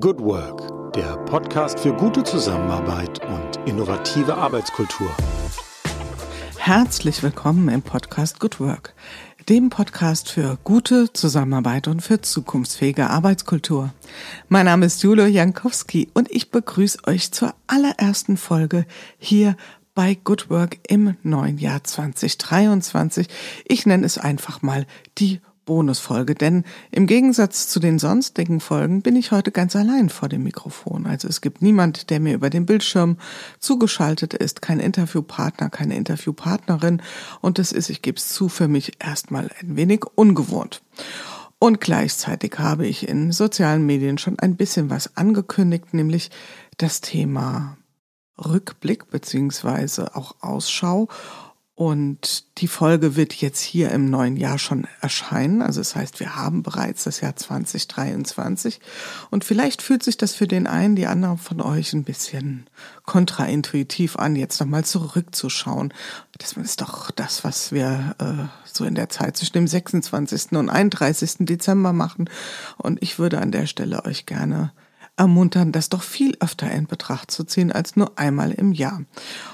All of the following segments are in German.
Good Work, der Podcast für gute Zusammenarbeit und innovative Arbeitskultur. Herzlich willkommen im Podcast Good Work, dem Podcast für gute Zusammenarbeit und für zukunftsfähige Arbeitskultur. Mein Name ist Julia Jankowski und ich begrüße euch zur allerersten Folge hier bei Good Work im neuen Jahr 2023. Ich nenne es einfach mal die Bonusfolge, denn im Gegensatz zu den sonstigen Folgen bin ich heute ganz allein vor dem Mikrofon. Also es gibt niemand, der mir über den Bildschirm zugeschaltet ist, kein Interviewpartner, keine Interviewpartnerin und das ist, ich gebe es zu, für mich erstmal ein wenig ungewohnt. Und gleichzeitig habe ich in sozialen Medien schon ein bisschen was angekündigt, nämlich das Thema Rückblick beziehungsweise auch Ausschau und die Folge wird jetzt hier im neuen Jahr schon erscheinen. Also das heißt, wir haben bereits das Jahr 2023. Und vielleicht fühlt sich das für den einen, die anderen von euch ein bisschen kontraintuitiv an, jetzt nochmal zurückzuschauen. Das ist doch das, was wir äh, so in der Zeit zwischen dem 26. und 31. Dezember machen. Und ich würde an der Stelle euch gerne ermuntern, das doch viel öfter in Betracht zu ziehen als nur einmal im Jahr.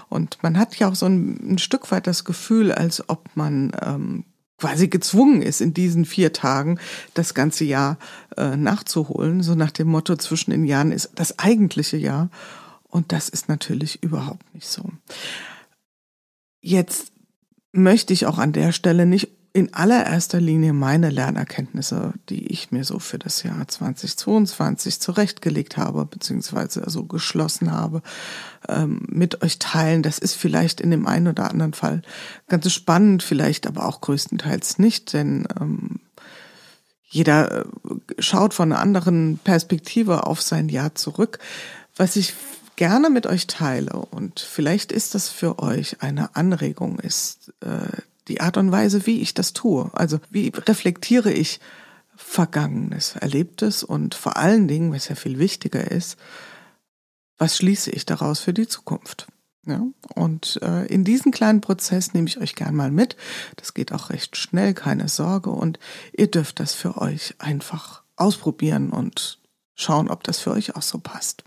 Und man hat ja auch so ein, ein Stück weit das Gefühl, als ob man ähm, quasi gezwungen ist, in diesen vier Tagen das ganze Jahr äh, nachzuholen. So nach dem Motto, zwischen den Jahren ist das eigentliche Jahr. Und das ist natürlich überhaupt nicht so. Jetzt möchte ich auch an der Stelle nicht in allererster Linie meine Lernerkenntnisse, die ich mir so für das Jahr 2022 zurechtgelegt habe, beziehungsweise also geschlossen habe, ähm, mit euch teilen. Das ist vielleicht in dem einen oder anderen Fall ganz spannend, vielleicht aber auch größtenteils nicht, denn ähm, jeder äh, schaut von einer anderen Perspektive auf sein Jahr zurück. Was ich gerne mit euch teile und vielleicht ist das für euch eine Anregung, ist äh, die Art und Weise, wie ich das tue. Also wie reflektiere ich Vergangenes, Erlebtes und vor allen Dingen, was ja viel wichtiger ist, was schließe ich daraus für die Zukunft? Ja, und äh, in diesen kleinen Prozess nehme ich euch gern mal mit. Das geht auch recht schnell, keine Sorge. Und ihr dürft das für euch einfach ausprobieren und schauen, ob das für euch auch so passt.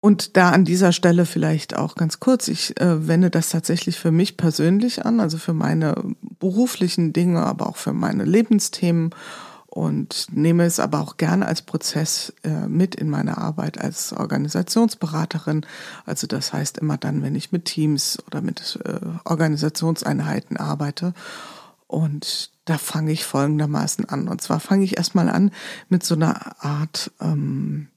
Und da an dieser Stelle vielleicht auch ganz kurz, ich äh, wende das tatsächlich für mich persönlich an, also für meine beruflichen Dinge, aber auch für meine Lebensthemen und nehme es aber auch gerne als Prozess äh, mit in meine Arbeit als Organisationsberaterin. Also das heißt immer dann, wenn ich mit Teams oder mit äh, Organisationseinheiten arbeite. Und da fange ich folgendermaßen an. Und zwar fange ich erstmal an mit so einer Art ähm,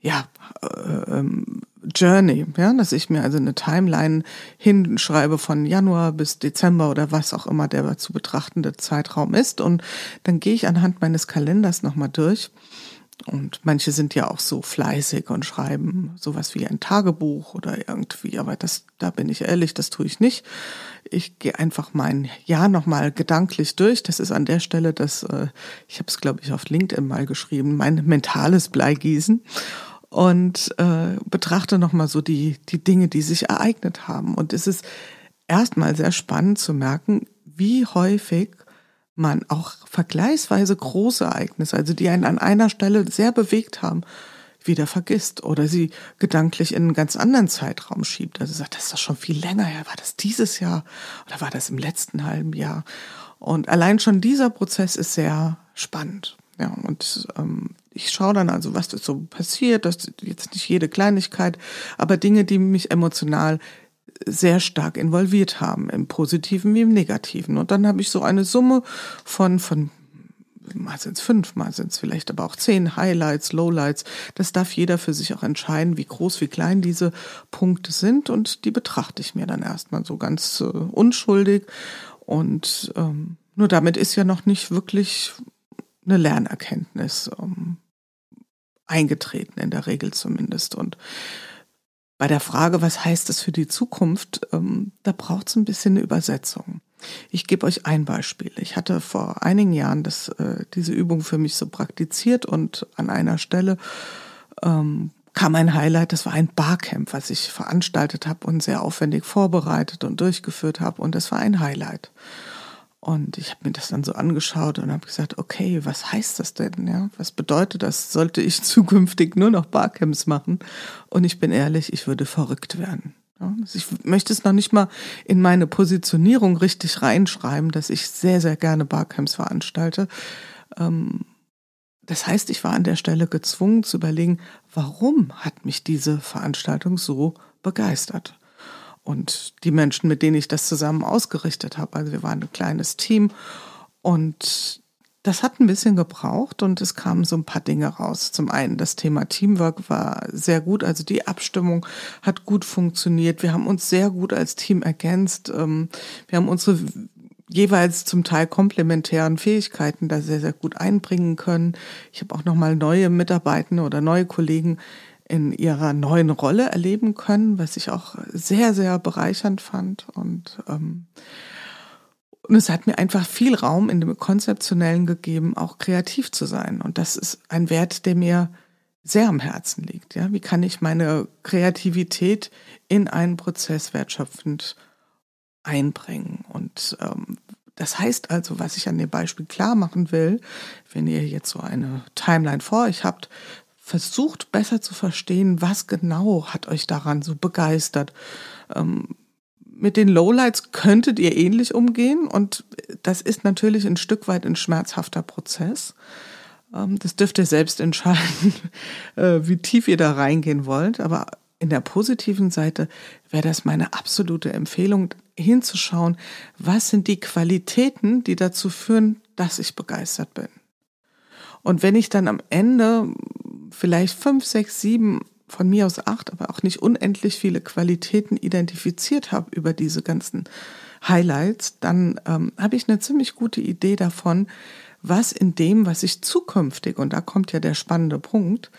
ja, äh, ähm, Journey, ja, dass ich mir also eine Timeline hinschreibe von Januar bis Dezember oder was auch immer der zu betrachtende Zeitraum ist. Und dann gehe ich anhand meines Kalenders nochmal durch. Und manche sind ja auch so fleißig und schreiben sowas wie ein Tagebuch oder irgendwie, aber das, da bin ich ehrlich, das tue ich nicht. Ich gehe einfach mein Jahr nochmal gedanklich durch. Das ist an der Stelle das, äh, ich habe es, glaube ich, auf LinkedIn mal geschrieben, mein mentales Bleigießen und äh, betrachte nochmal so die, die Dinge, die sich ereignet haben. Und es ist erstmal sehr spannend zu merken, wie häufig man auch vergleichsweise große Ereignisse, also die einen an einer Stelle sehr bewegt haben, wieder vergisst oder sie gedanklich in einen ganz anderen Zeitraum schiebt. Also sagt, das ist doch schon viel länger her. War das dieses Jahr oder war das im letzten halben Jahr? Und allein schon dieser Prozess ist sehr spannend. Ja, und ähm, ich schaue dann also, was ist so passiert, das ist jetzt nicht jede Kleinigkeit, aber Dinge, die mich emotional sehr stark involviert haben, im Positiven wie im Negativen. Und dann habe ich so eine Summe von, von mal sind es fünf, mal sind es vielleicht aber auch zehn Highlights, Lowlights. Das darf jeder für sich auch entscheiden, wie groß, wie klein diese Punkte sind. Und die betrachte ich mir dann erstmal so ganz äh, unschuldig. Und ähm, nur damit ist ja noch nicht wirklich eine Lernerkenntnis um, eingetreten, in der Regel zumindest. Und bei der Frage, was heißt das für die Zukunft, ähm, da braucht es ein bisschen eine Übersetzung. Ich gebe euch ein Beispiel. Ich hatte vor einigen Jahren das, äh, diese Übung für mich so praktiziert und an einer Stelle ähm, kam ein Highlight, das war ein Barcamp, was ich veranstaltet habe und sehr aufwendig vorbereitet und durchgeführt habe und das war ein Highlight. Und ich habe mir das dann so angeschaut und habe gesagt, okay, was heißt das denn? Ja, was bedeutet das? Sollte ich zukünftig nur noch Barcamps machen? Und ich bin ehrlich, ich würde verrückt werden. Ja, ich möchte es noch nicht mal in meine Positionierung richtig reinschreiben, dass ich sehr, sehr gerne Barcamps veranstalte. Ähm, das heißt, ich war an der Stelle gezwungen zu überlegen, warum hat mich diese Veranstaltung so begeistert? Und die Menschen, mit denen ich das zusammen ausgerichtet habe. Also wir waren ein kleines Team und das hat ein bisschen gebraucht und es kamen so ein paar Dinge raus. Zum einen, das Thema Teamwork war sehr gut, also die Abstimmung hat gut funktioniert. Wir haben uns sehr gut als Team ergänzt. Ähm, wir haben unsere jeweils zum Teil komplementären Fähigkeiten da sehr, sehr gut einbringen können. Ich habe auch nochmal neue Mitarbeitende oder neue Kollegen in ihrer neuen Rolle erleben können, was ich auch sehr, sehr bereichernd fand. Und, ähm, und es hat mir einfach viel Raum in dem Konzeptionellen gegeben, auch kreativ zu sein. Und das ist ein Wert, der mir sehr am Herzen liegt. Ja, wie kann ich meine Kreativität in einen Prozess wertschöpfend einbringen? Und ähm, das heißt also, was ich an dem Beispiel klar machen will, wenn ihr jetzt so eine Timeline vor euch habt, versucht besser zu verstehen, was genau hat euch daran so begeistert. Ähm, mit den Lowlights könntet ihr ähnlich umgehen und das ist natürlich ein Stück weit ein schmerzhafter Prozess. Ähm, das dürft ihr selbst entscheiden, äh, wie tief ihr da reingehen wollt. Aber in der positiven Seite wäre das meine absolute Empfehlung, hinzuschauen, was sind die Qualitäten, die dazu führen, dass ich begeistert bin. Und wenn ich dann am Ende vielleicht fünf, sechs, sieben, von mir aus acht, aber auch nicht unendlich viele Qualitäten identifiziert habe über diese ganzen Highlights, dann ähm, habe ich eine ziemlich gute Idee davon, was in dem, was ich zukünftig, und da kommt ja der spannende Punkt,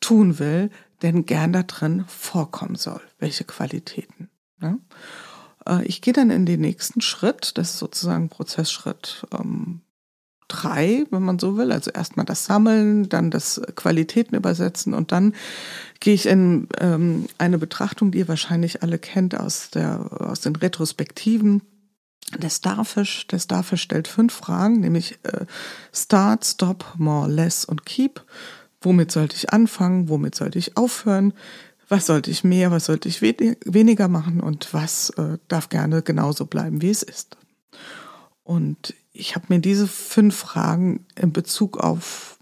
tun will, denn gern da drin vorkommen soll. Welche Qualitäten. Ja? Äh, ich gehe dann in den nächsten Schritt, das ist sozusagen Prozessschritt ähm, drei, wenn man so will. Also erstmal das Sammeln, dann das Qualitäten übersetzen und dann gehe ich in ähm, eine Betrachtung, die ihr wahrscheinlich alle kennt aus, der, aus den Retrospektiven. Der Starfish, der Starfish stellt fünf Fragen, nämlich äh, Start, Stop, More, Less und Keep. Womit sollte ich anfangen? Womit sollte ich aufhören? Was sollte ich mehr? Was sollte ich weniger machen? Und was äh, darf gerne genauso bleiben, wie es ist? Und ich habe mir diese fünf Fragen in Bezug auf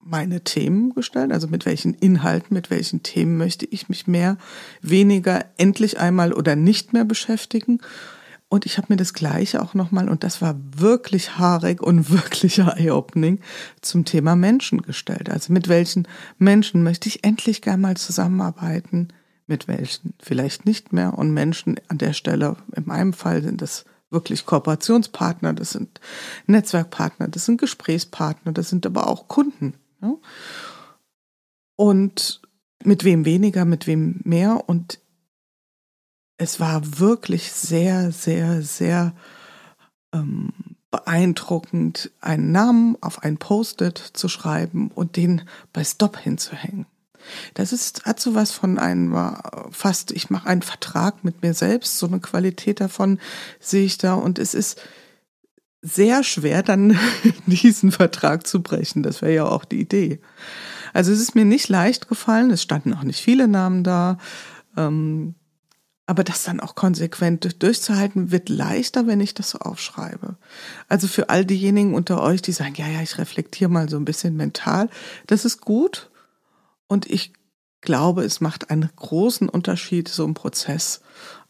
meine Themen gestellt, also mit welchen Inhalten, mit welchen Themen möchte ich mich mehr, weniger, endlich einmal oder nicht mehr beschäftigen. Und ich habe mir das gleiche auch nochmal, und das war wirklich haarig und wirklicher Eye-Opening, zum Thema Menschen gestellt. Also mit welchen Menschen möchte ich endlich gern mal zusammenarbeiten, mit welchen vielleicht nicht mehr. Und Menschen an der Stelle, in meinem Fall sind das wirklich Kooperationspartner, das sind Netzwerkpartner, das sind Gesprächspartner, das sind aber auch Kunden. Ja? Und mit wem weniger, mit wem mehr. Und es war wirklich sehr, sehr, sehr ähm, beeindruckend, einen Namen auf ein Post-it zu schreiben und den bei Stop hinzuhängen. Das ist, hat so was von einem äh, fast, ich mache einen Vertrag mit mir selbst, so eine Qualität davon sehe ich da und es ist sehr schwer, dann diesen Vertrag zu brechen. Das wäre ja auch die Idee. Also es ist mir nicht leicht gefallen, es standen auch nicht viele Namen da. Ähm, aber das dann auch konsequent durchzuhalten, wird leichter, wenn ich das so aufschreibe. Also für all diejenigen unter euch, die sagen, ja, ja, ich reflektiere mal so ein bisschen mental, das ist gut. Und ich glaube, es macht einen großen Unterschied, so einen Prozess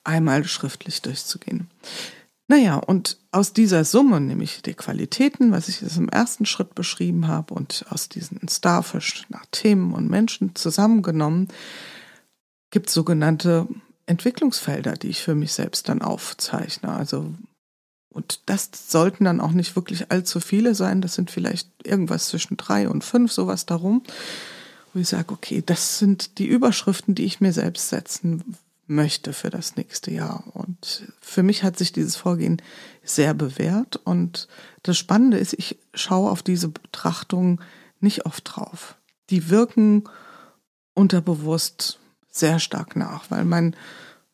einmal schriftlich durchzugehen. Naja, und aus dieser Summe, nämlich die Qualitäten, was ich jetzt im ersten Schritt beschrieben habe, und aus diesen Starfish nach Themen und Menschen zusammengenommen, gibt es sogenannte Entwicklungsfelder, die ich für mich selbst dann aufzeichne. Also, und das sollten dann auch nicht wirklich allzu viele sein. Das sind vielleicht irgendwas zwischen drei und fünf, sowas darum wo ich sage, okay, das sind die Überschriften, die ich mir selbst setzen möchte für das nächste Jahr. Und für mich hat sich dieses Vorgehen sehr bewährt. Und das Spannende ist, ich schaue auf diese Betrachtung nicht oft drauf. Die wirken unterbewusst sehr stark nach, weil mein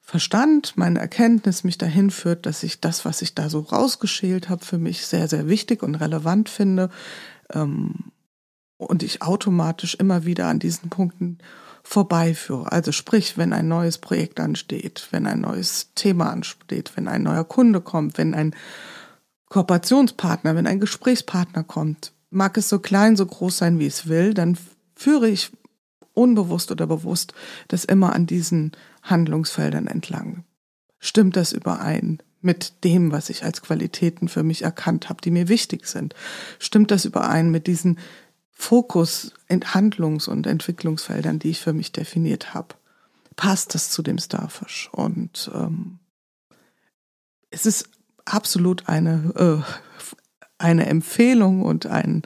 Verstand, meine Erkenntnis mich dahin führt, dass ich das, was ich da so rausgeschält habe, für mich sehr, sehr wichtig und relevant finde. Ähm, und ich automatisch immer wieder an diesen Punkten vorbeiführe. Also sprich, wenn ein neues Projekt ansteht, wenn ein neues Thema ansteht, wenn ein neuer Kunde kommt, wenn ein Kooperationspartner, wenn ein Gesprächspartner kommt, mag es so klein, so groß sein, wie es will, dann führe ich unbewusst oder bewusst das immer an diesen Handlungsfeldern entlang. Stimmt das überein mit dem, was ich als Qualitäten für mich erkannt habe, die mir wichtig sind? Stimmt das überein mit diesen Fokus in Handlungs- und Entwicklungsfeldern, die ich für mich definiert habe? Passt das zu dem Starfish? Und ähm, es ist absolut eine, äh, eine Empfehlung und ein,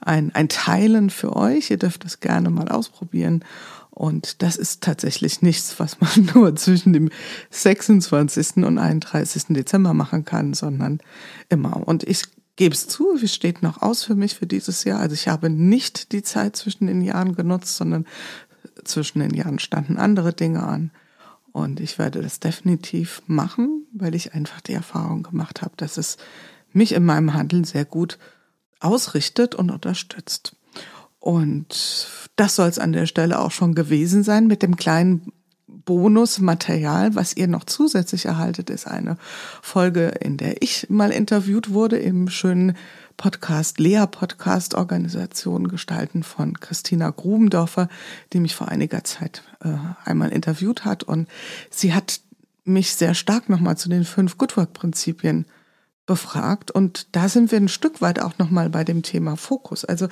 ein, ein Teilen für euch. Ihr dürft es gerne mal ausprobieren. Und das ist tatsächlich nichts, was man nur zwischen dem 26. und 31. Dezember machen kann, sondern immer. Und ich gebe es zu, es steht noch aus für mich für dieses Jahr. Also ich habe nicht die Zeit zwischen den Jahren genutzt, sondern zwischen den Jahren standen andere Dinge an. Und ich werde das definitiv machen, weil ich einfach die Erfahrung gemacht habe, dass es mich in meinem Handeln sehr gut ausrichtet und unterstützt. Und das soll es an der Stelle auch schon gewesen sein mit dem kleinen Bonusmaterial, was ihr noch zusätzlich erhaltet, ist eine Folge, in der ich mal interviewt wurde im schönen Podcast, Lea Podcast Organisation gestalten von Christina Grubendorfer, die mich vor einiger Zeit äh, einmal interviewt hat. Und sie hat mich sehr stark nochmal zu den fünf Good Work Prinzipien befragt. Und da sind wir ein Stück weit auch nochmal bei dem Thema Fokus. Also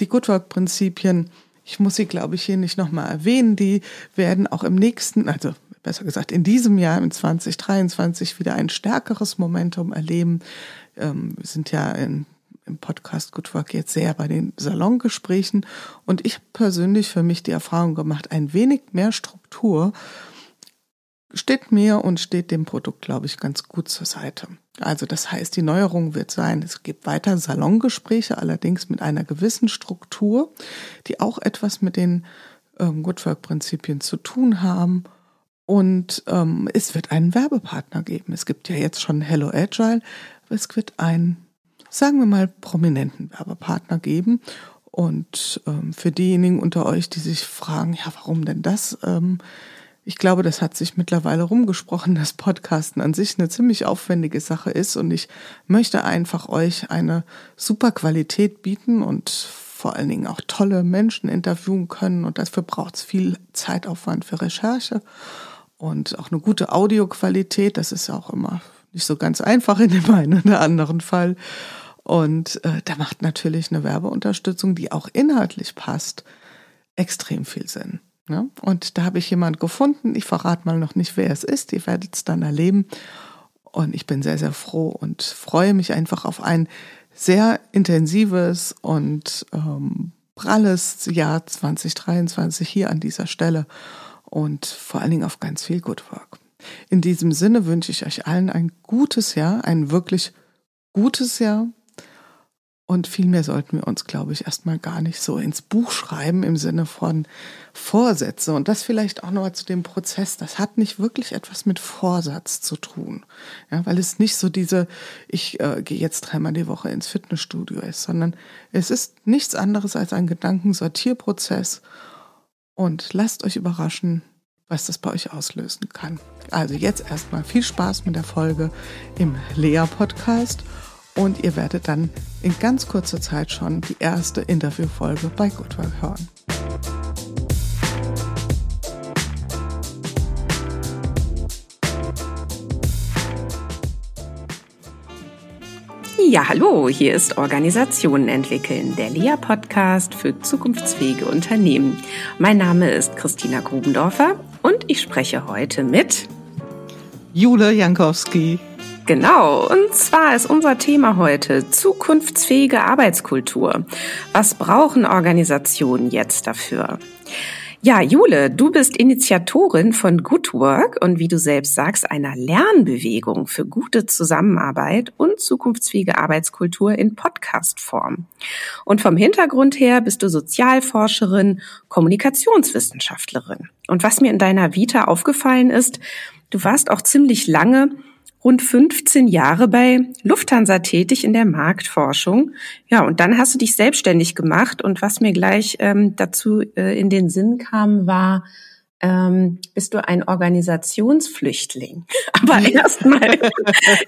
die Good Work Prinzipien, ich muss sie, glaube ich, hier nicht nochmal erwähnen, die werden auch im nächsten, also besser gesagt in diesem Jahr, im 2023, wieder ein stärkeres Momentum erleben. Ähm, wir sind ja in im Podcast Good Work jetzt sehr bei den Salongesprächen und ich persönlich für mich die Erfahrung gemacht, ein wenig mehr Struktur steht mir und steht dem Produkt, glaube ich, ganz gut zur Seite. Also das heißt, die Neuerung wird sein, es gibt weiter Salongespräche, allerdings mit einer gewissen Struktur, die auch etwas mit den ähm, Good Work Prinzipien zu tun haben. Und ähm, es wird einen Werbepartner geben. Es gibt ja jetzt schon Hello Agile. Es wird ein sagen wir mal, prominenten Werbepartner geben. Und ähm, für diejenigen unter euch, die sich fragen, ja, warum denn das? Ähm, ich glaube, das hat sich mittlerweile rumgesprochen, dass Podcasten an sich eine ziemlich aufwendige Sache ist. Und ich möchte einfach euch eine super Qualität bieten und vor allen Dingen auch tolle Menschen interviewen können. Und dafür braucht es viel Zeitaufwand für Recherche und auch eine gute Audioqualität. Das ist auch immer nicht so ganz einfach in dem einen oder anderen Fall. Und äh, da macht natürlich eine Werbeunterstützung, die auch inhaltlich passt, extrem viel Sinn. Ne? Und da habe ich jemand gefunden. Ich verrate mal noch nicht, wer es ist. Ihr werdet es dann erleben. Und ich bin sehr, sehr froh und freue mich einfach auf ein sehr intensives und ähm, pralles Jahr 2023 hier an dieser Stelle und vor allen Dingen auf ganz viel Good Work. In diesem Sinne wünsche ich euch allen ein gutes Jahr, ein wirklich gutes Jahr und viel mehr sollten wir uns, glaube ich, erstmal gar nicht so ins Buch schreiben im Sinne von Vorsätze. Und das vielleicht auch nochmal zu dem Prozess. Das hat nicht wirklich etwas mit Vorsatz zu tun. Ja, weil es nicht so diese, ich äh, gehe jetzt dreimal die Woche ins Fitnessstudio ist, sondern es ist nichts anderes als ein Gedankensortierprozess. Und lasst euch überraschen, was das bei euch auslösen kann. Also jetzt erstmal viel Spaß mit der Folge im Lea-Podcast und ihr werdet dann in ganz kurzer Zeit schon die erste Interviewfolge bei Goodwork hören. Ja, hallo, hier ist Organisationen entwickeln, der LEA-Podcast für zukunftsfähige Unternehmen. Mein Name ist Christina Grubendorfer und ich spreche heute mit Jule Jankowski. Genau, und zwar ist unser Thema heute zukunftsfähige Arbeitskultur. Was brauchen Organisationen jetzt dafür? Ja, Jule, du bist Initiatorin von Good Work und wie du selbst sagst, einer Lernbewegung für gute Zusammenarbeit und zukunftsfähige Arbeitskultur in Podcastform. Und vom Hintergrund her bist du Sozialforscherin, Kommunikationswissenschaftlerin. Und was mir in deiner Vita aufgefallen ist, du warst auch ziemlich lange rund 15 Jahre bei Lufthansa tätig in der Marktforschung. Ja, und dann hast du dich selbstständig gemacht. Und was mir gleich ähm, dazu äh, in den Sinn kam, war, ähm, bist du ein Organisationsflüchtling. Aber erstmal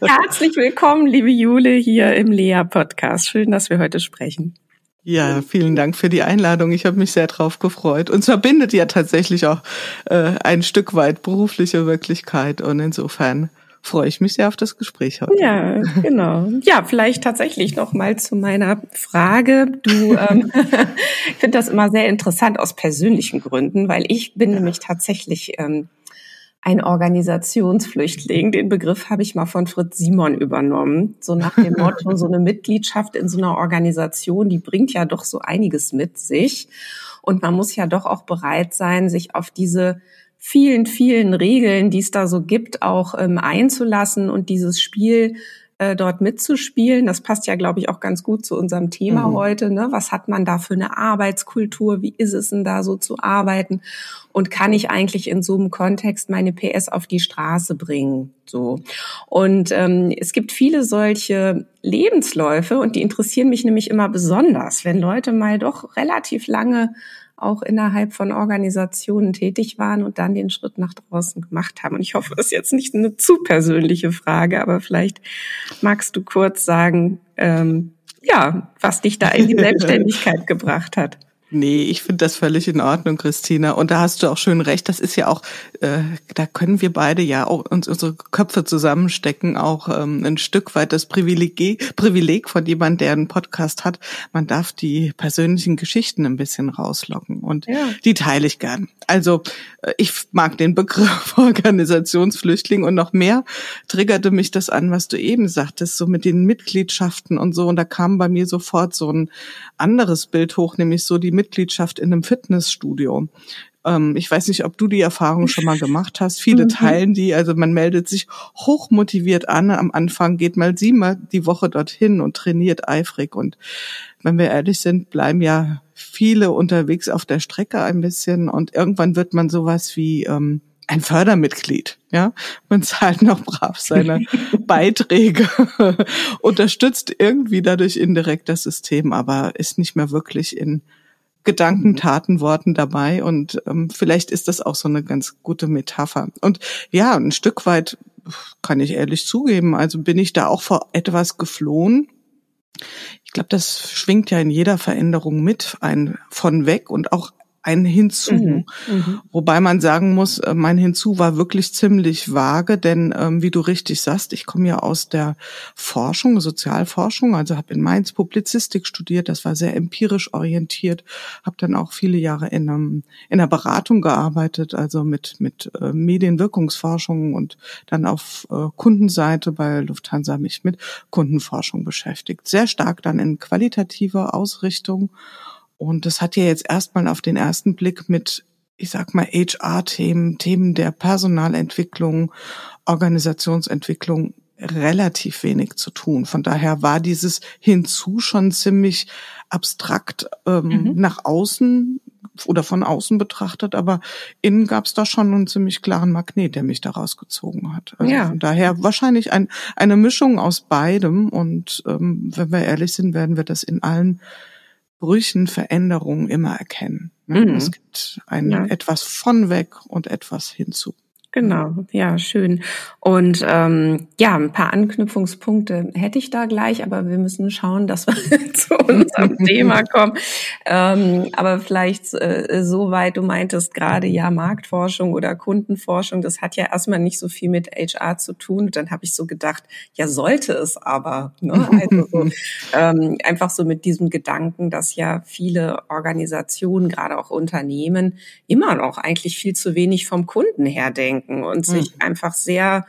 herzlich willkommen, liebe Jule, hier im Lea-Podcast. Schön, dass wir heute sprechen. Ja, vielen Dank für die Einladung. Ich habe mich sehr drauf gefreut. Und es verbindet ja tatsächlich auch äh, ein Stück weit berufliche Wirklichkeit. Und insofern freue ich mich sehr auf das Gespräch heute. Ja, genau. Ja, vielleicht tatsächlich noch mal zu meiner Frage. Du, ähm, ich finde das immer sehr interessant aus persönlichen Gründen, weil ich bin ja. nämlich tatsächlich ähm, ein Organisationsflüchtling. Den Begriff habe ich mal von Fritz Simon übernommen. So nach dem Motto, so eine Mitgliedschaft in so einer Organisation, die bringt ja doch so einiges mit sich. Und man muss ja doch auch bereit sein, sich auf diese vielen, vielen Regeln, die es da so gibt, auch ähm, einzulassen und dieses Spiel äh, dort mitzuspielen. Das passt ja, glaube ich, auch ganz gut zu unserem Thema mhm. heute. Ne? Was hat man da für eine Arbeitskultur? Wie ist es denn da so zu arbeiten? Und kann ich eigentlich in so einem Kontext meine PS auf die Straße bringen? So. Und ähm, es gibt viele solche Lebensläufe und die interessieren mich nämlich immer besonders, wenn Leute mal doch relativ lange auch innerhalb von Organisationen tätig waren und dann den Schritt nach draußen gemacht haben. Und ich hoffe, das ist jetzt nicht eine zu persönliche Frage, aber vielleicht magst du kurz sagen, ähm, ja, was dich da in die Selbstständigkeit gebracht hat. Nee, ich finde das völlig in Ordnung, Christina. Und da hast du auch schön recht. Das ist ja auch, äh, da können wir beide ja auch uns unsere Köpfe zusammenstecken, auch ähm, ein Stück weit das Privileg, Privileg von jemand, der einen Podcast hat. Man darf die persönlichen Geschichten ein bisschen rauslocken und ja. die teile ich gern. Also äh, ich mag den Begriff Organisationsflüchtling und noch mehr triggerte mich das an, was du eben sagtest, so mit den Mitgliedschaften und so. Und da kam bei mir sofort so ein anderes Bild hoch, nämlich so die Mitgliedschaft in einem Fitnessstudio. Ähm, ich weiß nicht, ob du die Erfahrung schon mal gemacht hast. Viele mhm. teilen die. Also man meldet sich hochmotiviert an. Am Anfang geht mal siebenmal die Woche dorthin und trainiert eifrig. Und wenn wir ehrlich sind, bleiben ja viele unterwegs auf der Strecke ein bisschen. Und irgendwann wird man sowas wie ähm, ein Fördermitglied. Ja, man zahlt noch brav seine Beiträge, unterstützt irgendwie dadurch indirekt das System, aber ist nicht mehr wirklich in Gedanken, mhm. Taten, Worten dabei und ähm, vielleicht ist das auch so eine ganz gute Metapher. Und ja, ein Stück weit kann ich ehrlich zugeben, also bin ich da auch vor etwas geflohen. Ich glaube, das schwingt ja in jeder Veränderung mit, ein von weg und auch ein Hinzu. Mhm, mhm, Wobei man sagen muss, äh, mein Hinzu war wirklich ziemlich vage, denn ähm, wie du richtig sagst, ich komme ja aus der Forschung, Sozialforschung, also habe in Mainz Publizistik studiert, das war sehr empirisch orientiert, habe dann auch viele Jahre in, einem, in einer Beratung gearbeitet, also mit, mit äh, Medienwirkungsforschung und dann auf äh, Kundenseite bei Lufthansa mich mit Kundenforschung beschäftigt. Sehr stark dann in qualitativer Ausrichtung und das hat ja jetzt erstmal auf den ersten Blick mit, ich sag mal, HR-Themen, Themen der Personalentwicklung, Organisationsentwicklung relativ wenig zu tun. Von daher war dieses hinzu schon ziemlich abstrakt ähm, mhm. nach außen oder von außen betrachtet, aber innen gab es da schon einen ziemlich klaren Magnet, der mich da rausgezogen hat. Also ja. Von daher wahrscheinlich ein, eine Mischung aus beidem und ähm, wenn wir ehrlich sind, werden wir das in allen Brüchen, Veränderungen immer erkennen. Ne? Mhm. Es gibt ein ja. etwas von weg und etwas hinzu. Genau, ja, schön. Und ähm, ja, ein paar Anknüpfungspunkte hätte ich da gleich, aber wir müssen schauen, dass wir zu unserem Thema kommen. Ähm, aber vielleicht äh, soweit, du meintest gerade ja Marktforschung oder Kundenforschung, das hat ja erstmal nicht so viel mit HR zu tun. Und dann habe ich so gedacht, ja, sollte es aber. Ne? Also so, ähm, einfach so mit diesem Gedanken, dass ja viele Organisationen, gerade auch Unternehmen, immer noch eigentlich viel zu wenig vom Kunden her denken denken und sich mhm. einfach sehr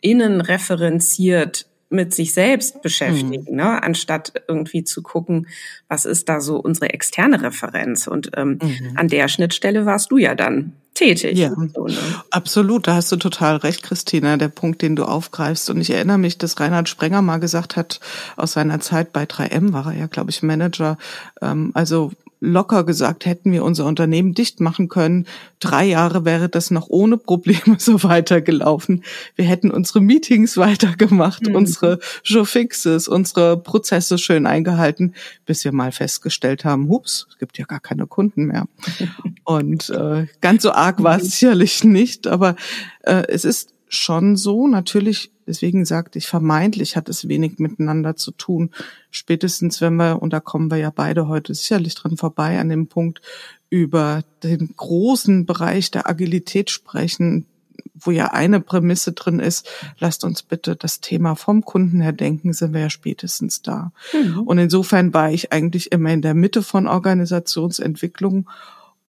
innenreferenziert mit sich selbst beschäftigen, mhm. ne? anstatt irgendwie zu gucken, was ist da so unsere externe Referenz. Und ähm, mhm. an der Schnittstelle warst du ja dann tätig. Ja, so, ne? absolut. Da hast du total recht, Christina, der Punkt, den du aufgreifst. Und ich erinnere mich, dass Reinhard Sprenger mal gesagt hat, aus seiner Zeit bei 3M war er ja, glaube ich, Manager. Ähm, also locker gesagt, hätten wir unser Unternehmen dicht machen können. Drei Jahre wäre das noch ohne Probleme so weitergelaufen. Wir hätten unsere Meetings weitergemacht, mhm. unsere Showfixes, unsere Prozesse schön eingehalten, bis wir mal festgestellt haben, hups, es gibt ja gar keine Kunden mehr. Und äh, ganz so arg war es mhm. sicherlich nicht, aber äh, es ist schon so. Natürlich, deswegen sagte ich, vermeintlich hat es wenig miteinander zu tun. Spätestens, wenn wir, und da kommen wir ja beide heute sicherlich dran vorbei, an dem Punkt über den großen Bereich der Agilität sprechen, wo ja eine Prämisse drin ist, lasst uns bitte das Thema vom Kunden her denken, sind wir ja spätestens da. Mhm. Und insofern war ich eigentlich immer in der Mitte von Organisationsentwicklung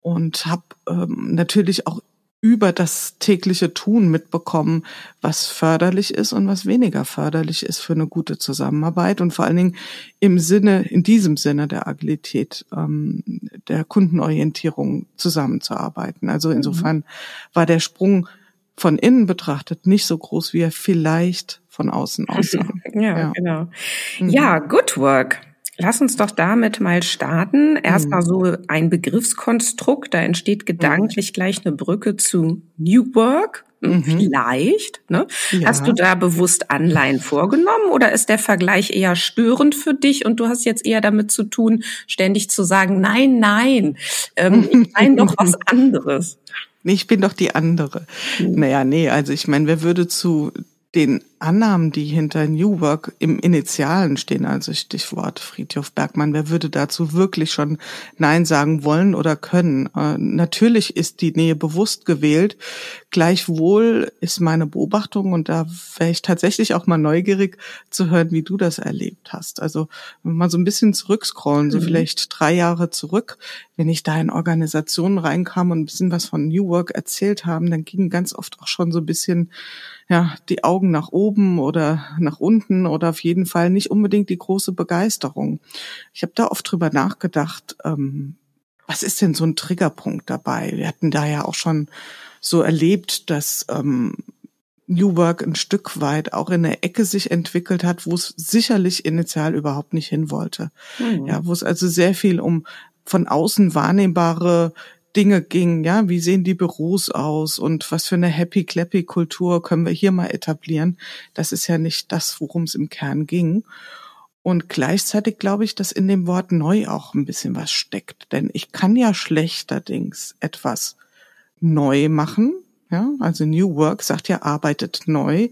und habe ähm, natürlich auch über das tägliche Tun mitbekommen, was förderlich ist und was weniger förderlich ist für eine gute Zusammenarbeit und vor allen Dingen im Sinne, in diesem Sinne der Agilität, ähm, der Kundenorientierung zusammenzuarbeiten. Also mhm. insofern war der Sprung von innen betrachtet nicht so groß, wie er vielleicht von außen aussah. ja, ja, genau. Mhm. Ja, Good Work. Lass uns doch damit mal starten. Erstmal mhm. so ein Begriffskonstrukt, da entsteht gedanklich gleich eine Brücke zu New Work. Mhm. Vielleicht. Ne? Ja. Hast du da bewusst Anleihen vorgenommen oder ist der Vergleich eher störend für dich und du hast jetzt eher damit zu tun, ständig zu sagen, nein, nein, ähm, ich meine doch was anderes. Ich bin doch die andere. Mhm. Naja, nee, also ich meine, wer würde zu den Annahmen, die hinter New Work im Initialen stehen, also Stichwort Friedhof Bergmann, wer würde dazu wirklich schon Nein sagen wollen oder können? Äh, natürlich ist die Nähe bewusst gewählt. Gleichwohl ist meine Beobachtung, und da wäre ich tatsächlich auch mal neugierig zu hören, wie du das erlebt hast. Also wenn wir mal so ein bisschen zurückscrollen, mhm. so vielleicht drei Jahre zurück, wenn ich da in Organisationen reinkam und ein bisschen was von New Work erzählt haben, dann ging ganz oft auch schon so ein bisschen ja, die Augen nach oben oder nach unten oder auf jeden Fall nicht unbedingt die große Begeisterung. Ich habe da oft drüber nachgedacht, ähm, was ist denn so ein Triggerpunkt dabei? Wir hatten da ja auch schon so erlebt, dass ähm, New Work ein Stück weit auch in der Ecke sich entwickelt hat, wo es sicherlich initial überhaupt nicht hin wollte. Mhm. Ja, wo es also sehr viel um von außen wahrnehmbare Dinge ging, ja, wie sehen die Büros aus und was für eine happy clappy Kultur können wir hier mal etablieren? Das ist ja nicht das, worum es im Kern ging. Und gleichzeitig glaube ich, dass in dem Wort neu auch ein bisschen was steckt, denn ich kann ja schlechterdings etwas neu machen, ja, also New Work sagt ja arbeitet neu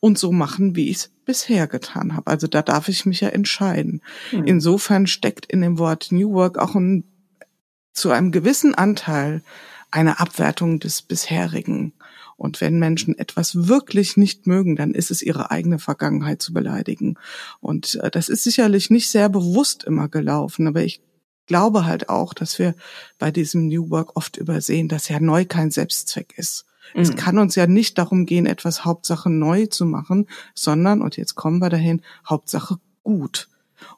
und so machen, wie ich es bisher getan habe. Also da darf ich mich ja entscheiden. Mhm. Insofern steckt in dem Wort New Work auch ein zu einem gewissen Anteil eine Abwertung des bisherigen. Und wenn Menschen etwas wirklich nicht mögen, dann ist es ihre eigene Vergangenheit zu beleidigen. Und äh, das ist sicherlich nicht sehr bewusst immer gelaufen, aber ich glaube halt auch, dass wir bei diesem New Work oft übersehen, dass ja neu kein Selbstzweck ist. Mhm. Es kann uns ja nicht darum gehen, etwas Hauptsache neu zu machen, sondern, und jetzt kommen wir dahin, Hauptsache gut.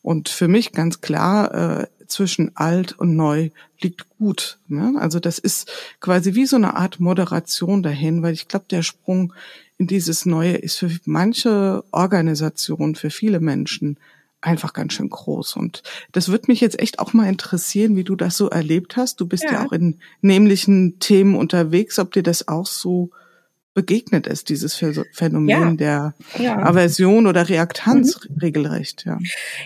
Und für mich ganz klar, äh, zwischen alt und neu liegt gut. Ne? Also das ist quasi wie so eine Art Moderation dahin, weil ich glaube, der Sprung in dieses Neue ist für manche Organisationen, für viele Menschen einfach ganz schön groß. Und das wird mich jetzt echt auch mal interessieren, wie du das so erlebt hast. Du bist ja, ja auch in nämlichen Themen unterwegs, ob dir das auch so begegnet ist, dieses Phänomen ja, der ja. Aversion oder Reaktanz mhm. regelrecht. Ja,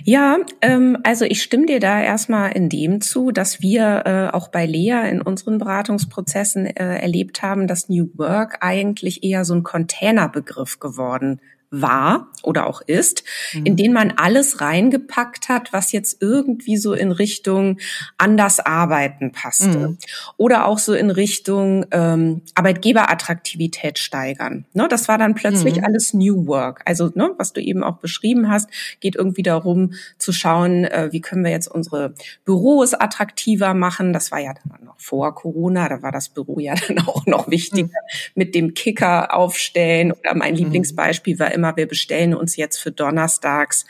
ja ähm, also ich stimme dir da erstmal in dem zu, dass wir äh, auch bei Lea in unseren Beratungsprozessen äh, erlebt haben, dass New Work eigentlich eher so ein Containerbegriff geworden war oder auch ist, mhm. in den man alles reingepackt hat, was jetzt irgendwie so in Richtung anders arbeiten passte. Mhm. Oder auch so in Richtung ähm, Arbeitgeberattraktivität steigern. Ne, das war dann plötzlich mhm. alles New Work. Also, ne, was du eben auch beschrieben hast, geht irgendwie darum zu schauen, äh, wie können wir jetzt unsere Büros attraktiver machen. Das war ja dann noch vor Corona, da war das Büro ja dann auch noch wichtiger mhm. mit dem Kicker aufstellen. Oder mein mhm. Lieblingsbeispiel war immer immer, wir bestellen uns jetzt für Donnerstags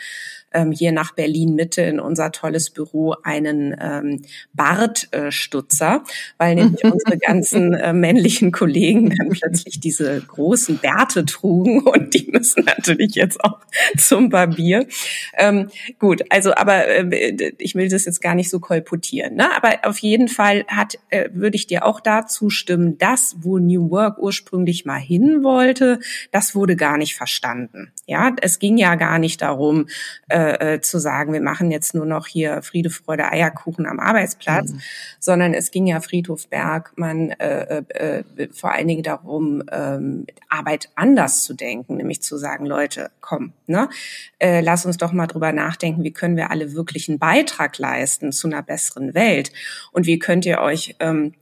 ähm, hier nach Berlin Mitte in unser tolles Büro einen ähm, Bartstutzer, weil nämlich unsere ganzen äh, männlichen Kollegen dann plötzlich diese großen Bärte trugen und die müssen natürlich jetzt auch zum Barbier. Ähm, gut, also aber äh, ich will das jetzt gar nicht so kolportieren. Ne? Aber auf jeden Fall hat, äh, würde ich dir auch dazu stimmen, das, wo New Work ursprünglich mal hin wollte, das wurde gar nicht verstanden. Ja, es ging ja gar nicht darum, äh, äh, zu sagen, wir machen jetzt nur noch hier Friede, Freude, Eierkuchen am Arbeitsplatz, mhm. sondern es ging ja Friedhof Bergmann äh, äh, äh, vor allen Dingen darum, ähm, Arbeit anders zu denken, nämlich zu sagen, Leute, komm, ne, äh, lass uns doch mal drüber nachdenken, wie können wir alle wirklich einen Beitrag leisten zu einer besseren Welt und wie könnt ihr euch ähm,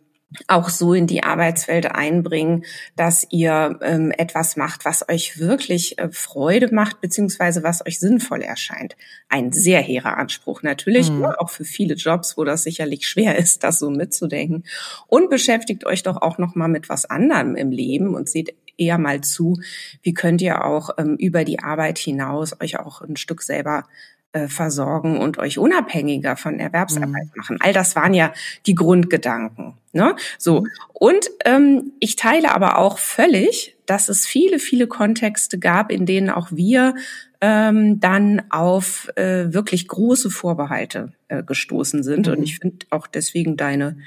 auch so in die Arbeitswelt einbringen, dass ihr ähm, etwas macht, was euch wirklich äh, Freude macht, beziehungsweise was euch sinnvoll erscheint. Ein sehr hehrer Anspruch natürlich, mhm. auch für viele Jobs, wo das sicherlich schwer ist, das so mitzudenken. Und beschäftigt euch doch auch noch mal mit was anderem im Leben und seht eher mal zu, wie könnt ihr auch ähm, über die Arbeit hinaus euch auch ein Stück selber äh, versorgen und euch unabhängiger von Erwerbsarbeit mhm. machen. All das waren ja die Grundgedanken. Ne? So mhm. und ähm, ich teile aber auch völlig, dass es viele, viele Kontexte gab, in denen auch wir ähm, dann auf äh, wirklich große Vorbehalte äh, gestoßen sind. Mhm. Und ich finde auch deswegen deine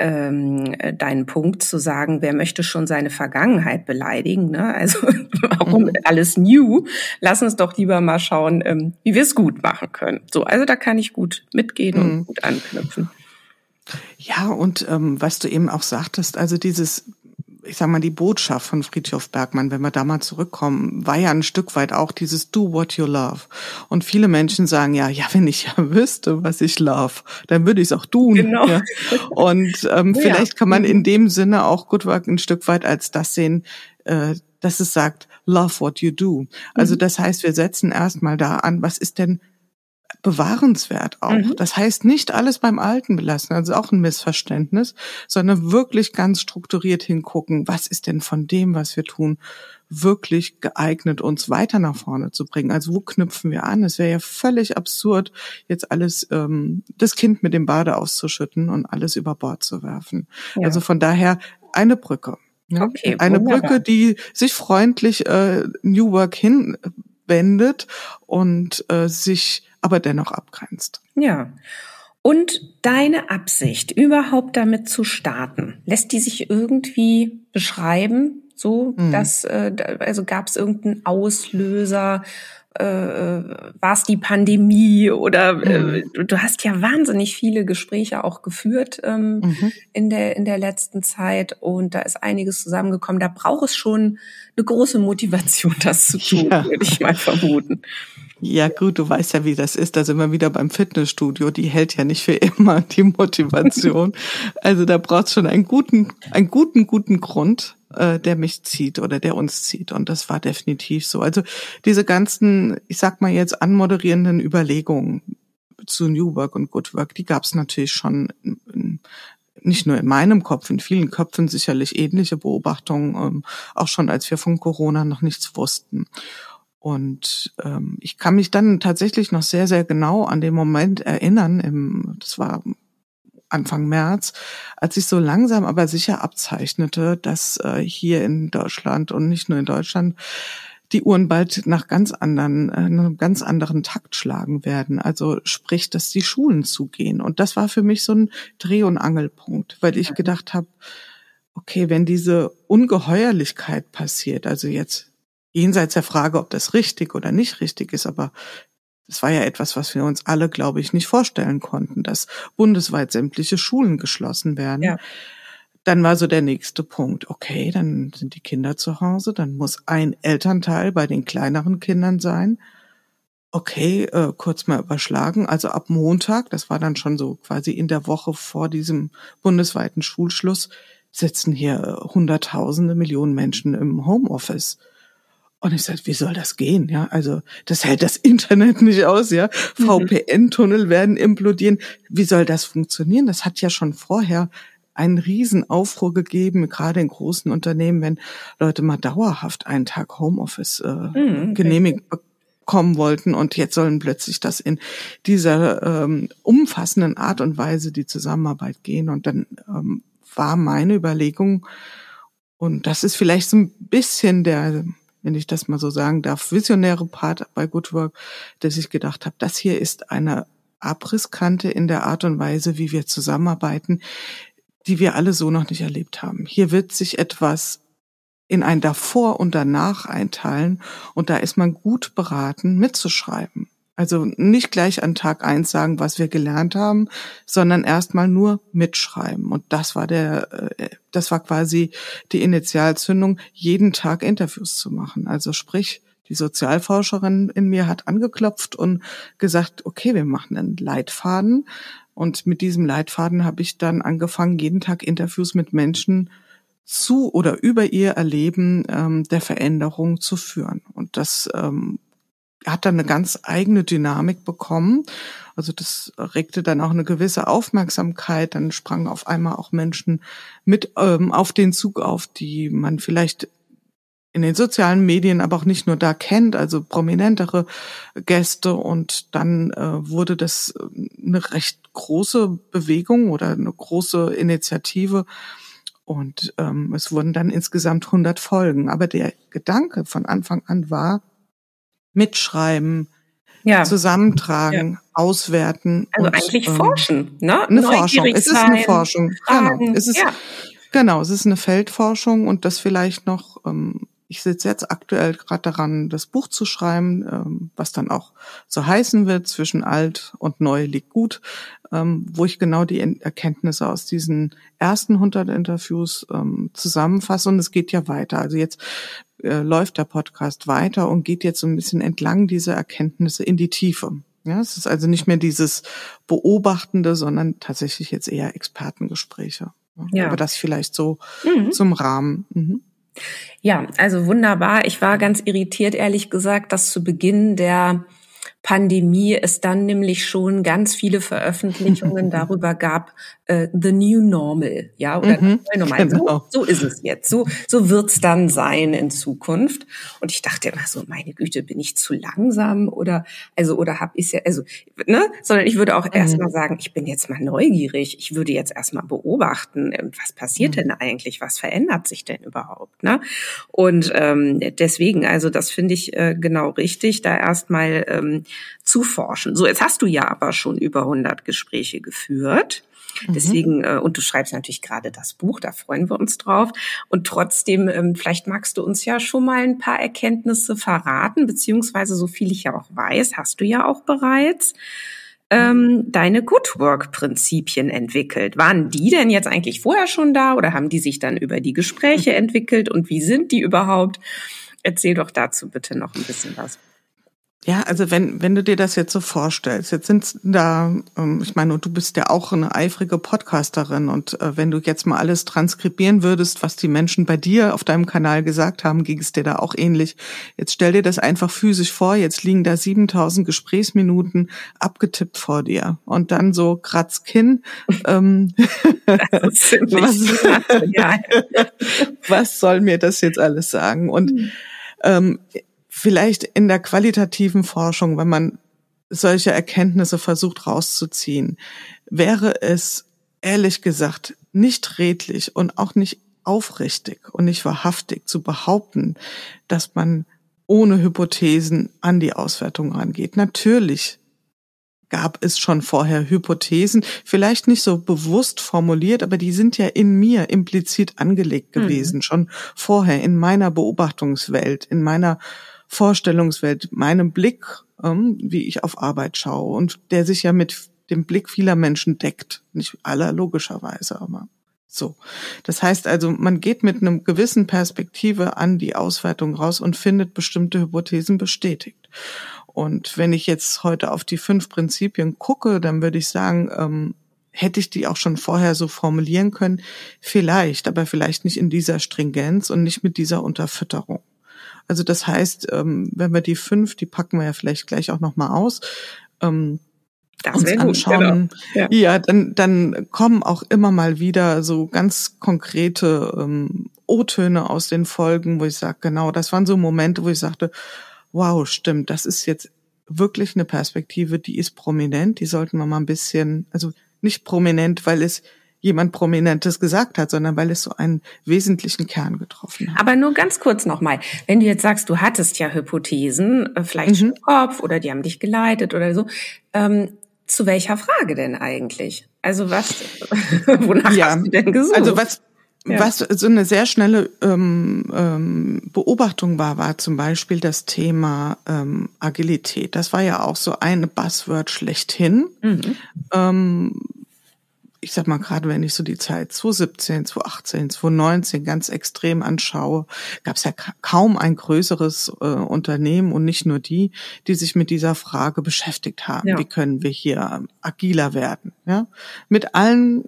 ähm, deinen Punkt zu sagen, wer möchte schon seine Vergangenheit beleidigen? Ne? Also warum mhm. alles new? Lass uns doch lieber mal schauen, ähm, wie wir es gut machen können. So, also da kann ich gut mitgehen mhm. und gut anknüpfen. Ja, und ähm, was du eben auch sagtest, also dieses ich sag mal, die Botschaft von Friedhof Bergmann, wenn wir da mal zurückkommen, war ja ein Stück weit auch dieses Do what you love. Und viele Menschen sagen ja, ja, wenn ich ja wüsste, was ich love, dann würde ich es auch tun. Genau. Ja. Und ähm, ja. vielleicht kann man in mhm. dem Sinne auch Good Work ein Stück weit als das sehen, äh, dass es sagt, love what you do. Also mhm. das heißt, wir setzen erstmal da an, was ist denn bewahrenswert auch. Mhm. Das heißt nicht alles beim Alten belassen, also auch ein Missverständnis, sondern wirklich ganz strukturiert hingucken, was ist denn von dem, was wir tun, wirklich geeignet, uns weiter nach vorne zu bringen. Also wo knüpfen wir an? Es wäre ja völlig absurd, jetzt alles ähm, das Kind mit dem Bade auszuschütten und alles über Bord zu werfen. Ja. Also von daher eine Brücke. Ja? Okay, eine wunderbar. Brücke, die sich freundlich äh, New Work hinwendet und äh, sich aber dennoch abgrenzt. Ja. Und deine Absicht, überhaupt damit zu starten, lässt die sich irgendwie beschreiben? So, mhm. dass äh, also gab es irgendeinen Auslöser? Äh, war es die Pandemie oder äh, mhm. du hast ja wahnsinnig viele Gespräche auch geführt ähm, mhm. in der in der letzten Zeit und da ist einiges zusammengekommen. Da braucht es schon eine große Motivation, das zu tun, ja. würde ich mal vermuten. Ja, gut, du weißt ja, wie das ist. Da sind wir wieder beim Fitnessstudio. Die hält ja nicht für immer die Motivation. also da braucht es schon einen guten, einen guten, guten Grund, äh, der mich zieht oder der uns zieht. Und das war definitiv so. Also diese ganzen, ich sag mal jetzt anmoderierenden Überlegungen zu New Work und Good Work, die gab es natürlich schon in, nicht nur in meinem Kopf, in vielen Köpfen sicherlich ähnliche Beobachtungen, ähm, auch schon als wir von Corona noch nichts wussten. Und ähm, ich kann mich dann tatsächlich noch sehr, sehr genau an den Moment erinnern, im, das war Anfang März, als sich so langsam aber sicher abzeichnete, dass äh, hier in Deutschland und nicht nur in Deutschland die Uhren bald nach ganz anderen, äh, einem ganz anderen Takt schlagen werden. Also sprich, dass die Schulen zugehen. Und das war für mich so ein Dreh- und Angelpunkt, weil ich gedacht habe, okay, wenn diese Ungeheuerlichkeit passiert, also jetzt jenseits der Frage, ob das richtig oder nicht richtig ist, aber es war ja etwas, was wir uns alle, glaube ich, nicht vorstellen konnten, dass bundesweit sämtliche Schulen geschlossen werden. Ja. Dann war so der nächste Punkt, okay, dann sind die Kinder zu Hause, dann muss ein Elternteil bei den kleineren Kindern sein. Okay, äh, kurz mal überschlagen, also ab Montag, das war dann schon so quasi in der Woche vor diesem bundesweiten Schulschluss, sitzen hier Hunderttausende, Millionen Menschen im Homeoffice. Und ich sagte, wie soll das gehen? Ja, also das hält das Internet nicht aus, ja. Mhm. VPN-Tunnel werden implodieren. Wie soll das funktionieren? Das hat ja schon vorher einen Riesenaufruhr gegeben, gerade in großen Unternehmen, wenn Leute mal dauerhaft einen Tag Homeoffice äh, mhm, genehmigt bekommen wollten und jetzt sollen plötzlich das in dieser ähm, umfassenden Art und Weise die Zusammenarbeit gehen. Und dann ähm, war meine Überlegung, und das ist vielleicht so ein bisschen der, wenn ich das mal so sagen darf, visionäre Part bei Good Work, dass ich gedacht habe, das hier ist eine Abrisskante in der Art und Weise, wie wir zusammenarbeiten, die wir alle so noch nicht erlebt haben. Hier wird sich etwas in ein davor und danach einteilen und da ist man gut beraten mitzuschreiben. Also nicht gleich an Tag eins sagen, was wir gelernt haben, sondern erstmal nur mitschreiben. Und das war der, äh, das war quasi die Initialzündung, jeden Tag Interviews zu machen. Also sprich, die Sozialforscherin in mir hat angeklopft und gesagt, okay, wir machen einen Leitfaden. Und mit diesem Leitfaden habe ich dann angefangen, jeden Tag Interviews mit Menschen zu oder über ihr Erleben ähm, der Veränderung zu führen. Und das ähm, hat dann eine ganz eigene Dynamik bekommen. Also das regte dann auch eine gewisse Aufmerksamkeit. Dann sprangen auf einmal auch Menschen mit ähm, auf den Zug auf, die man vielleicht in den sozialen Medien, aber auch nicht nur da kennt, also prominentere Gäste. Und dann äh, wurde das äh, eine recht große Bewegung oder eine große Initiative. Und ähm, es wurden dann insgesamt 100 Folgen. Aber der Gedanke von Anfang an war, mitschreiben, ja. zusammentragen, ja. auswerten. Also und, eigentlich ähm, forschen, ne? Eine Forschung. Es ist eine Forschung. Fragen. Genau. Es ist, ja. genau, es ist eine Feldforschung und das vielleicht noch ähm, ich sitze jetzt aktuell gerade daran, das Buch zu schreiben, ähm, was dann auch so heißen wird, zwischen alt und neu liegt gut, ähm, wo ich genau die Erkenntnisse aus diesen ersten 100 Interviews ähm, zusammenfasse. Und es geht ja weiter. Also jetzt äh, läuft der Podcast weiter und geht jetzt so ein bisschen entlang dieser Erkenntnisse in die Tiefe. Ja, es ist also nicht mehr dieses Beobachtende, sondern tatsächlich jetzt eher Expertengespräche. Ja. Aber das vielleicht so mhm. zum Rahmen. Mhm. Ja, also wunderbar. Ich war ganz irritiert, ehrlich gesagt, dass zu Beginn der Pandemie es dann nämlich schon ganz viele Veröffentlichungen darüber gab, äh, the new normal, ja, oder mhm, normal. Genau. So, so, ist es jetzt. So, so wird's dann sein in Zukunft. Und ich dachte immer so, meine Güte, bin ich zu langsam oder also oder hab ich ja, also ne, sondern ich würde auch mhm. erstmal sagen, ich bin jetzt mal neugierig. Ich würde jetzt erstmal beobachten, ähm, was passiert mhm. denn eigentlich, was verändert sich denn überhaupt, ne? Und ähm, deswegen, also das finde ich äh, genau richtig, da erstmal ähm, zu forschen. So, jetzt hast du ja aber schon über 100 Gespräche geführt. Mhm. Deswegen, äh, und du schreibst natürlich gerade das Buch, da freuen wir uns drauf. Und trotzdem, ähm, vielleicht magst du uns ja schon mal ein paar Erkenntnisse verraten, beziehungsweise so viel ich ja auch weiß, hast du ja auch bereits ähm, deine Good Work-Prinzipien entwickelt. Waren die denn jetzt eigentlich vorher schon da oder haben die sich dann über die Gespräche entwickelt und wie sind die überhaupt? Erzähl doch dazu bitte noch ein bisschen was. Ja, also wenn, wenn du dir das jetzt so vorstellst, jetzt sind da, ähm, ich meine, du bist ja auch eine eifrige Podcasterin und äh, wenn du jetzt mal alles transkribieren würdest, was die Menschen bei dir auf deinem Kanal gesagt haben, ging es dir da auch ähnlich. Jetzt stell dir das einfach physisch vor, jetzt liegen da 7000 Gesprächsminuten abgetippt vor dir und dann so Kratzkinn. Ähm, was, was soll mir das jetzt alles sagen? Und hm. ähm, vielleicht in der qualitativen Forschung, wenn man solche Erkenntnisse versucht rauszuziehen, wäre es ehrlich gesagt nicht redlich und auch nicht aufrichtig und nicht wahrhaftig zu behaupten, dass man ohne Hypothesen an die Auswertung rangeht. Natürlich gab es schon vorher Hypothesen, vielleicht nicht so bewusst formuliert, aber die sind ja in mir implizit angelegt mhm. gewesen, mhm. schon vorher in meiner Beobachtungswelt, in meiner Vorstellungswelt, meinem Blick, ähm, wie ich auf Arbeit schaue und der sich ja mit dem Blick vieler Menschen deckt. Nicht aller logischerweise, aber so. Das heißt also, man geht mit einem gewissen Perspektive an die Auswertung raus und findet bestimmte Hypothesen bestätigt. Und wenn ich jetzt heute auf die fünf Prinzipien gucke, dann würde ich sagen, ähm, hätte ich die auch schon vorher so formulieren können? Vielleicht, aber vielleicht nicht in dieser Stringenz und nicht mit dieser Unterfütterung. Also das heißt, ähm, wenn wir die fünf, die packen wir ja vielleicht gleich auch nochmal aus, ähm, uns anschauen, gut, genau. ja. ja, dann, dann kommen auch immer mal wieder so ganz konkrete ähm, O-Töne aus den Folgen, wo ich sage, genau, das waren so Momente, wo ich sagte, wow, stimmt, das ist jetzt wirklich eine Perspektive, die ist prominent, die sollten wir mal ein bisschen, also nicht prominent, weil es jemand Prominentes gesagt hat, sondern weil es so einen wesentlichen Kern getroffen hat. Aber nur ganz kurz nochmal, wenn du jetzt sagst, du hattest ja Hypothesen, äh, vielleicht mhm. im Kopf oder die haben dich geleitet oder so, ähm, zu welcher Frage denn eigentlich? Also was, wonach ja, hast du denn gesucht? Also was, ja. was so eine sehr schnelle ähm, ähm, Beobachtung war, war zum Beispiel das Thema ähm, Agilität. Das war ja auch so eine Buzzword schlechthin. Mhm. Ähm, ich sag mal, gerade wenn ich so die Zeit 2017, 2018, 2019 ganz extrem anschaue, gab es ja kaum ein größeres äh, Unternehmen und nicht nur die, die sich mit dieser Frage beschäftigt haben. Ja. Wie können wir hier agiler werden? Ja, mit allen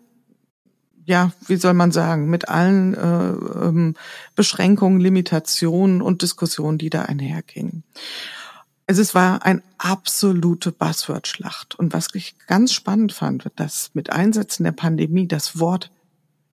ja, wie soll man sagen, mit allen äh, ähm, Beschränkungen, Limitationen und Diskussionen, die da einhergingen. Also es war eine absolute Buzzword-Schlacht. Und was ich ganz spannend fand, dass mit Einsätzen der Pandemie das Wort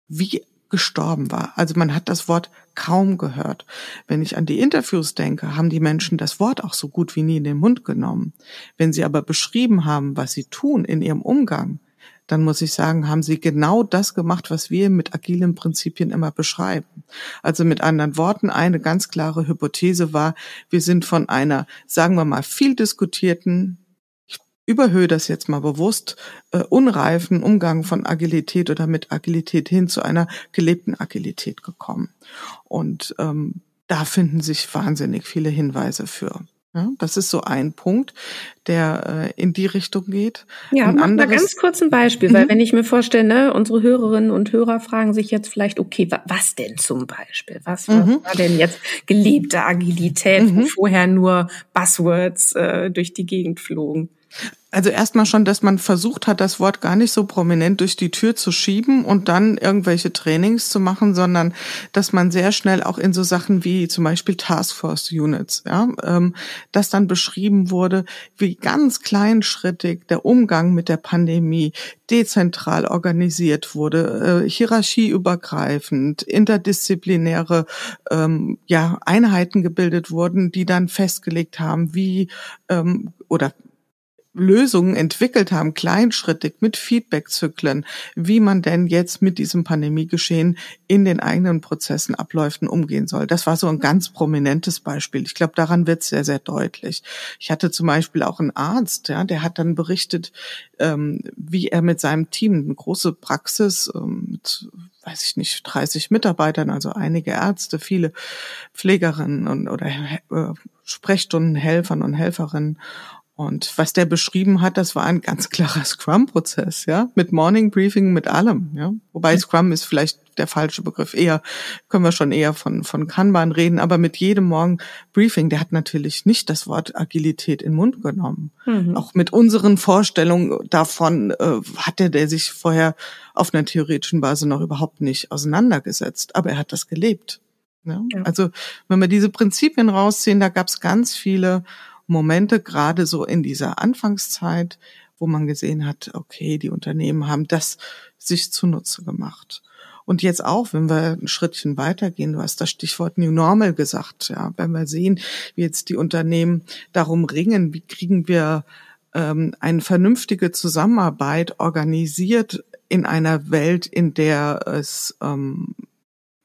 wie gestorben war. Also man hat das Wort kaum gehört. Wenn ich an die Interviews denke, haben die Menschen das Wort auch so gut wie nie in den Mund genommen. Wenn sie aber beschrieben haben, was sie tun in ihrem Umgang, dann muss ich sagen, haben sie genau das gemacht, was wir mit agilen Prinzipien immer beschreiben. Also mit anderen Worten, eine ganz klare Hypothese war, wir sind von einer, sagen wir mal, viel diskutierten, ich überhöhe das jetzt mal bewusst, äh, unreifen Umgang von Agilität oder mit Agilität hin zu einer gelebten Agilität gekommen. Und ähm, da finden sich wahnsinnig viele Hinweise für. Ja, das ist so ein Punkt, der äh, in die Richtung geht. Ja, ein mach anderes, mal ganz kurz ein Beispiel, mhm. weil wenn ich mir vorstelle, ne, unsere Hörerinnen und Hörer fragen sich jetzt vielleicht, okay, wa was denn zum Beispiel? Was, mhm. war denn jetzt gelebte Agilität, mhm. wo vorher nur Buzzwords äh, durch die Gegend flogen? Also erstmal schon, dass man versucht hat, das Wort gar nicht so prominent durch die Tür zu schieben und dann irgendwelche Trainings zu machen, sondern dass man sehr schnell auch in so Sachen wie zum Beispiel Taskforce Units, ja, ähm, dass dann beschrieben wurde, wie ganz kleinschrittig der Umgang mit der Pandemie dezentral organisiert wurde, äh, hierarchieübergreifend, interdisziplinäre ähm, ja, Einheiten gebildet wurden, die dann festgelegt haben, wie ähm, oder Lösungen entwickelt haben, kleinschrittig mit Feedbackzyklen, wie man denn jetzt mit diesem Pandemiegeschehen in den eigenen Prozessen, Abläufen umgehen soll. Das war so ein ganz prominentes Beispiel. Ich glaube, daran wird sehr, sehr deutlich. Ich hatte zum Beispiel auch einen Arzt, ja, der hat dann berichtet, ähm, wie er mit seinem Team eine große Praxis ähm, mit weiß ich nicht, 30 Mitarbeitern, also einige Ärzte, viele Pflegerinnen und, oder äh, Sprechstundenhelfern und Helferinnen und was der beschrieben hat, das war ein ganz klarer Scrum-Prozess, ja, mit Morning Briefing, mit allem, ja. Wobei Scrum ist vielleicht der falsche Begriff. Eher können wir schon eher von von Kanban reden, aber mit jedem Morgen Briefing, der hat natürlich nicht das Wort Agilität in den Mund genommen. Mhm. Auch mit unseren Vorstellungen davon äh, hatte der sich vorher auf einer theoretischen Basis noch überhaupt nicht auseinandergesetzt, aber er hat das gelebt. Ja? Ja. Also wenn wir diese Prinzipien rausziehen, da gab es ganz viele Momente, gerade so in dieser Anfangszeit, wo man gesehen hat, okay, die Unternehmen haben das sich zunutze gemacht. Und jetzt auch, wenn wir ein Schrittchen weitergehen, du hast das Stichwort New Normal gesagt, ja, wenn wir sehen, wie jetzt die Unternehmen darum ringen, wie kriegen wir ähm, eine vernünftige Zusammenarbeit organisiert in einer Welt, in der es ähm,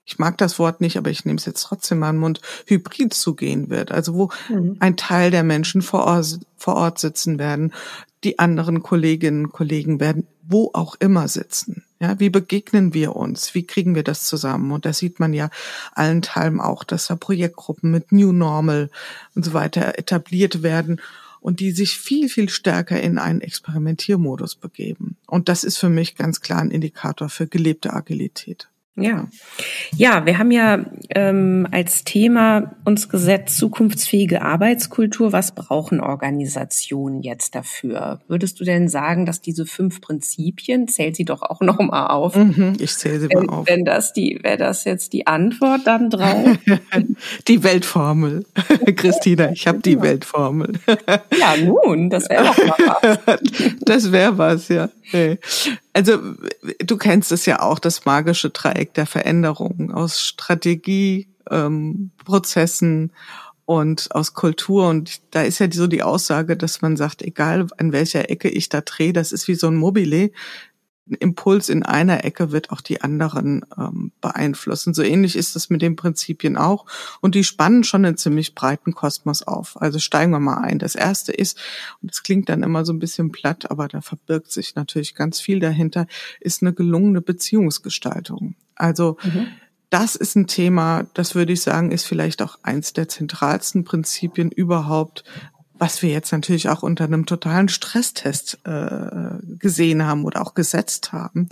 ich mag das Wort nicht, aber ich nehme es jetzt trotzdem mal in den Mund, hybrid zugehen wird. Also wo mhm. ein Teil der Menschen vor Ort, vor Ort sitzen werden, die anderen Kolleginnen und Kollegen werden wo auch immer sitzen. Ja, wie begegnen wir uns? Wie kriegen wir das zusammen? Und da sieht man ja allen Teilen auch, dass da Projektgruppen mit New Normal und so weiter etabliert werden und die sich viel, viel stärker in einen Experimentiermodus begeben. Und das ist für mich ganz klar ein Indikator für gelebte Agilität. Ja, ja, wir haben ja ähm, als Thema uns gesetzt zukunftsfähige Arbeitskultur. Was brauchen Organisationen jetzt dafür? Würdest du denn sagen, dass diese fünf Prinzipien zählt sie doch auch noch mal auf? Mhm, ich zähle sie mal auf. Wenn das die, wäre das jetzt die Antwort dann drauf? die Weltformel, Christina. Ich habe die Weltformel. ja, nun, das wäre doch mal was. das wäre was, ja. Also du kennst es ja auch, das magische Dreieck der Veränderung aus Strategie, ähm, Prozessen und aus Kultur. Und da ist ja so die Aussage, dass man sagt, egal an welcher Ecke ich da drehe, das ist wie so ein Mobile ein Impuls in einer Ecke wird auch die anderen ähm, beeinflussen. So ähnlich ist es mit den Prinzipien auch. Und die spannen schon einen ziemlich breiten Kosmos auf. Also steigen wir mal ein. Das erste ist, und das klingt dann immer so ein bisschen platt, aber da verbirgt sich natürlich ganz viel dahinter, ist eine gelungene Beziehungsgestaltung. Also mhm. Das ist ein Thema, das würde ich sagen, ist vielleicht auch eins der zentralsten Prinzipien überhaupt, was wir jetzt natürlich auch unter einem totalen Stresstest äh, gesehen haben oder auch gesetzt haben,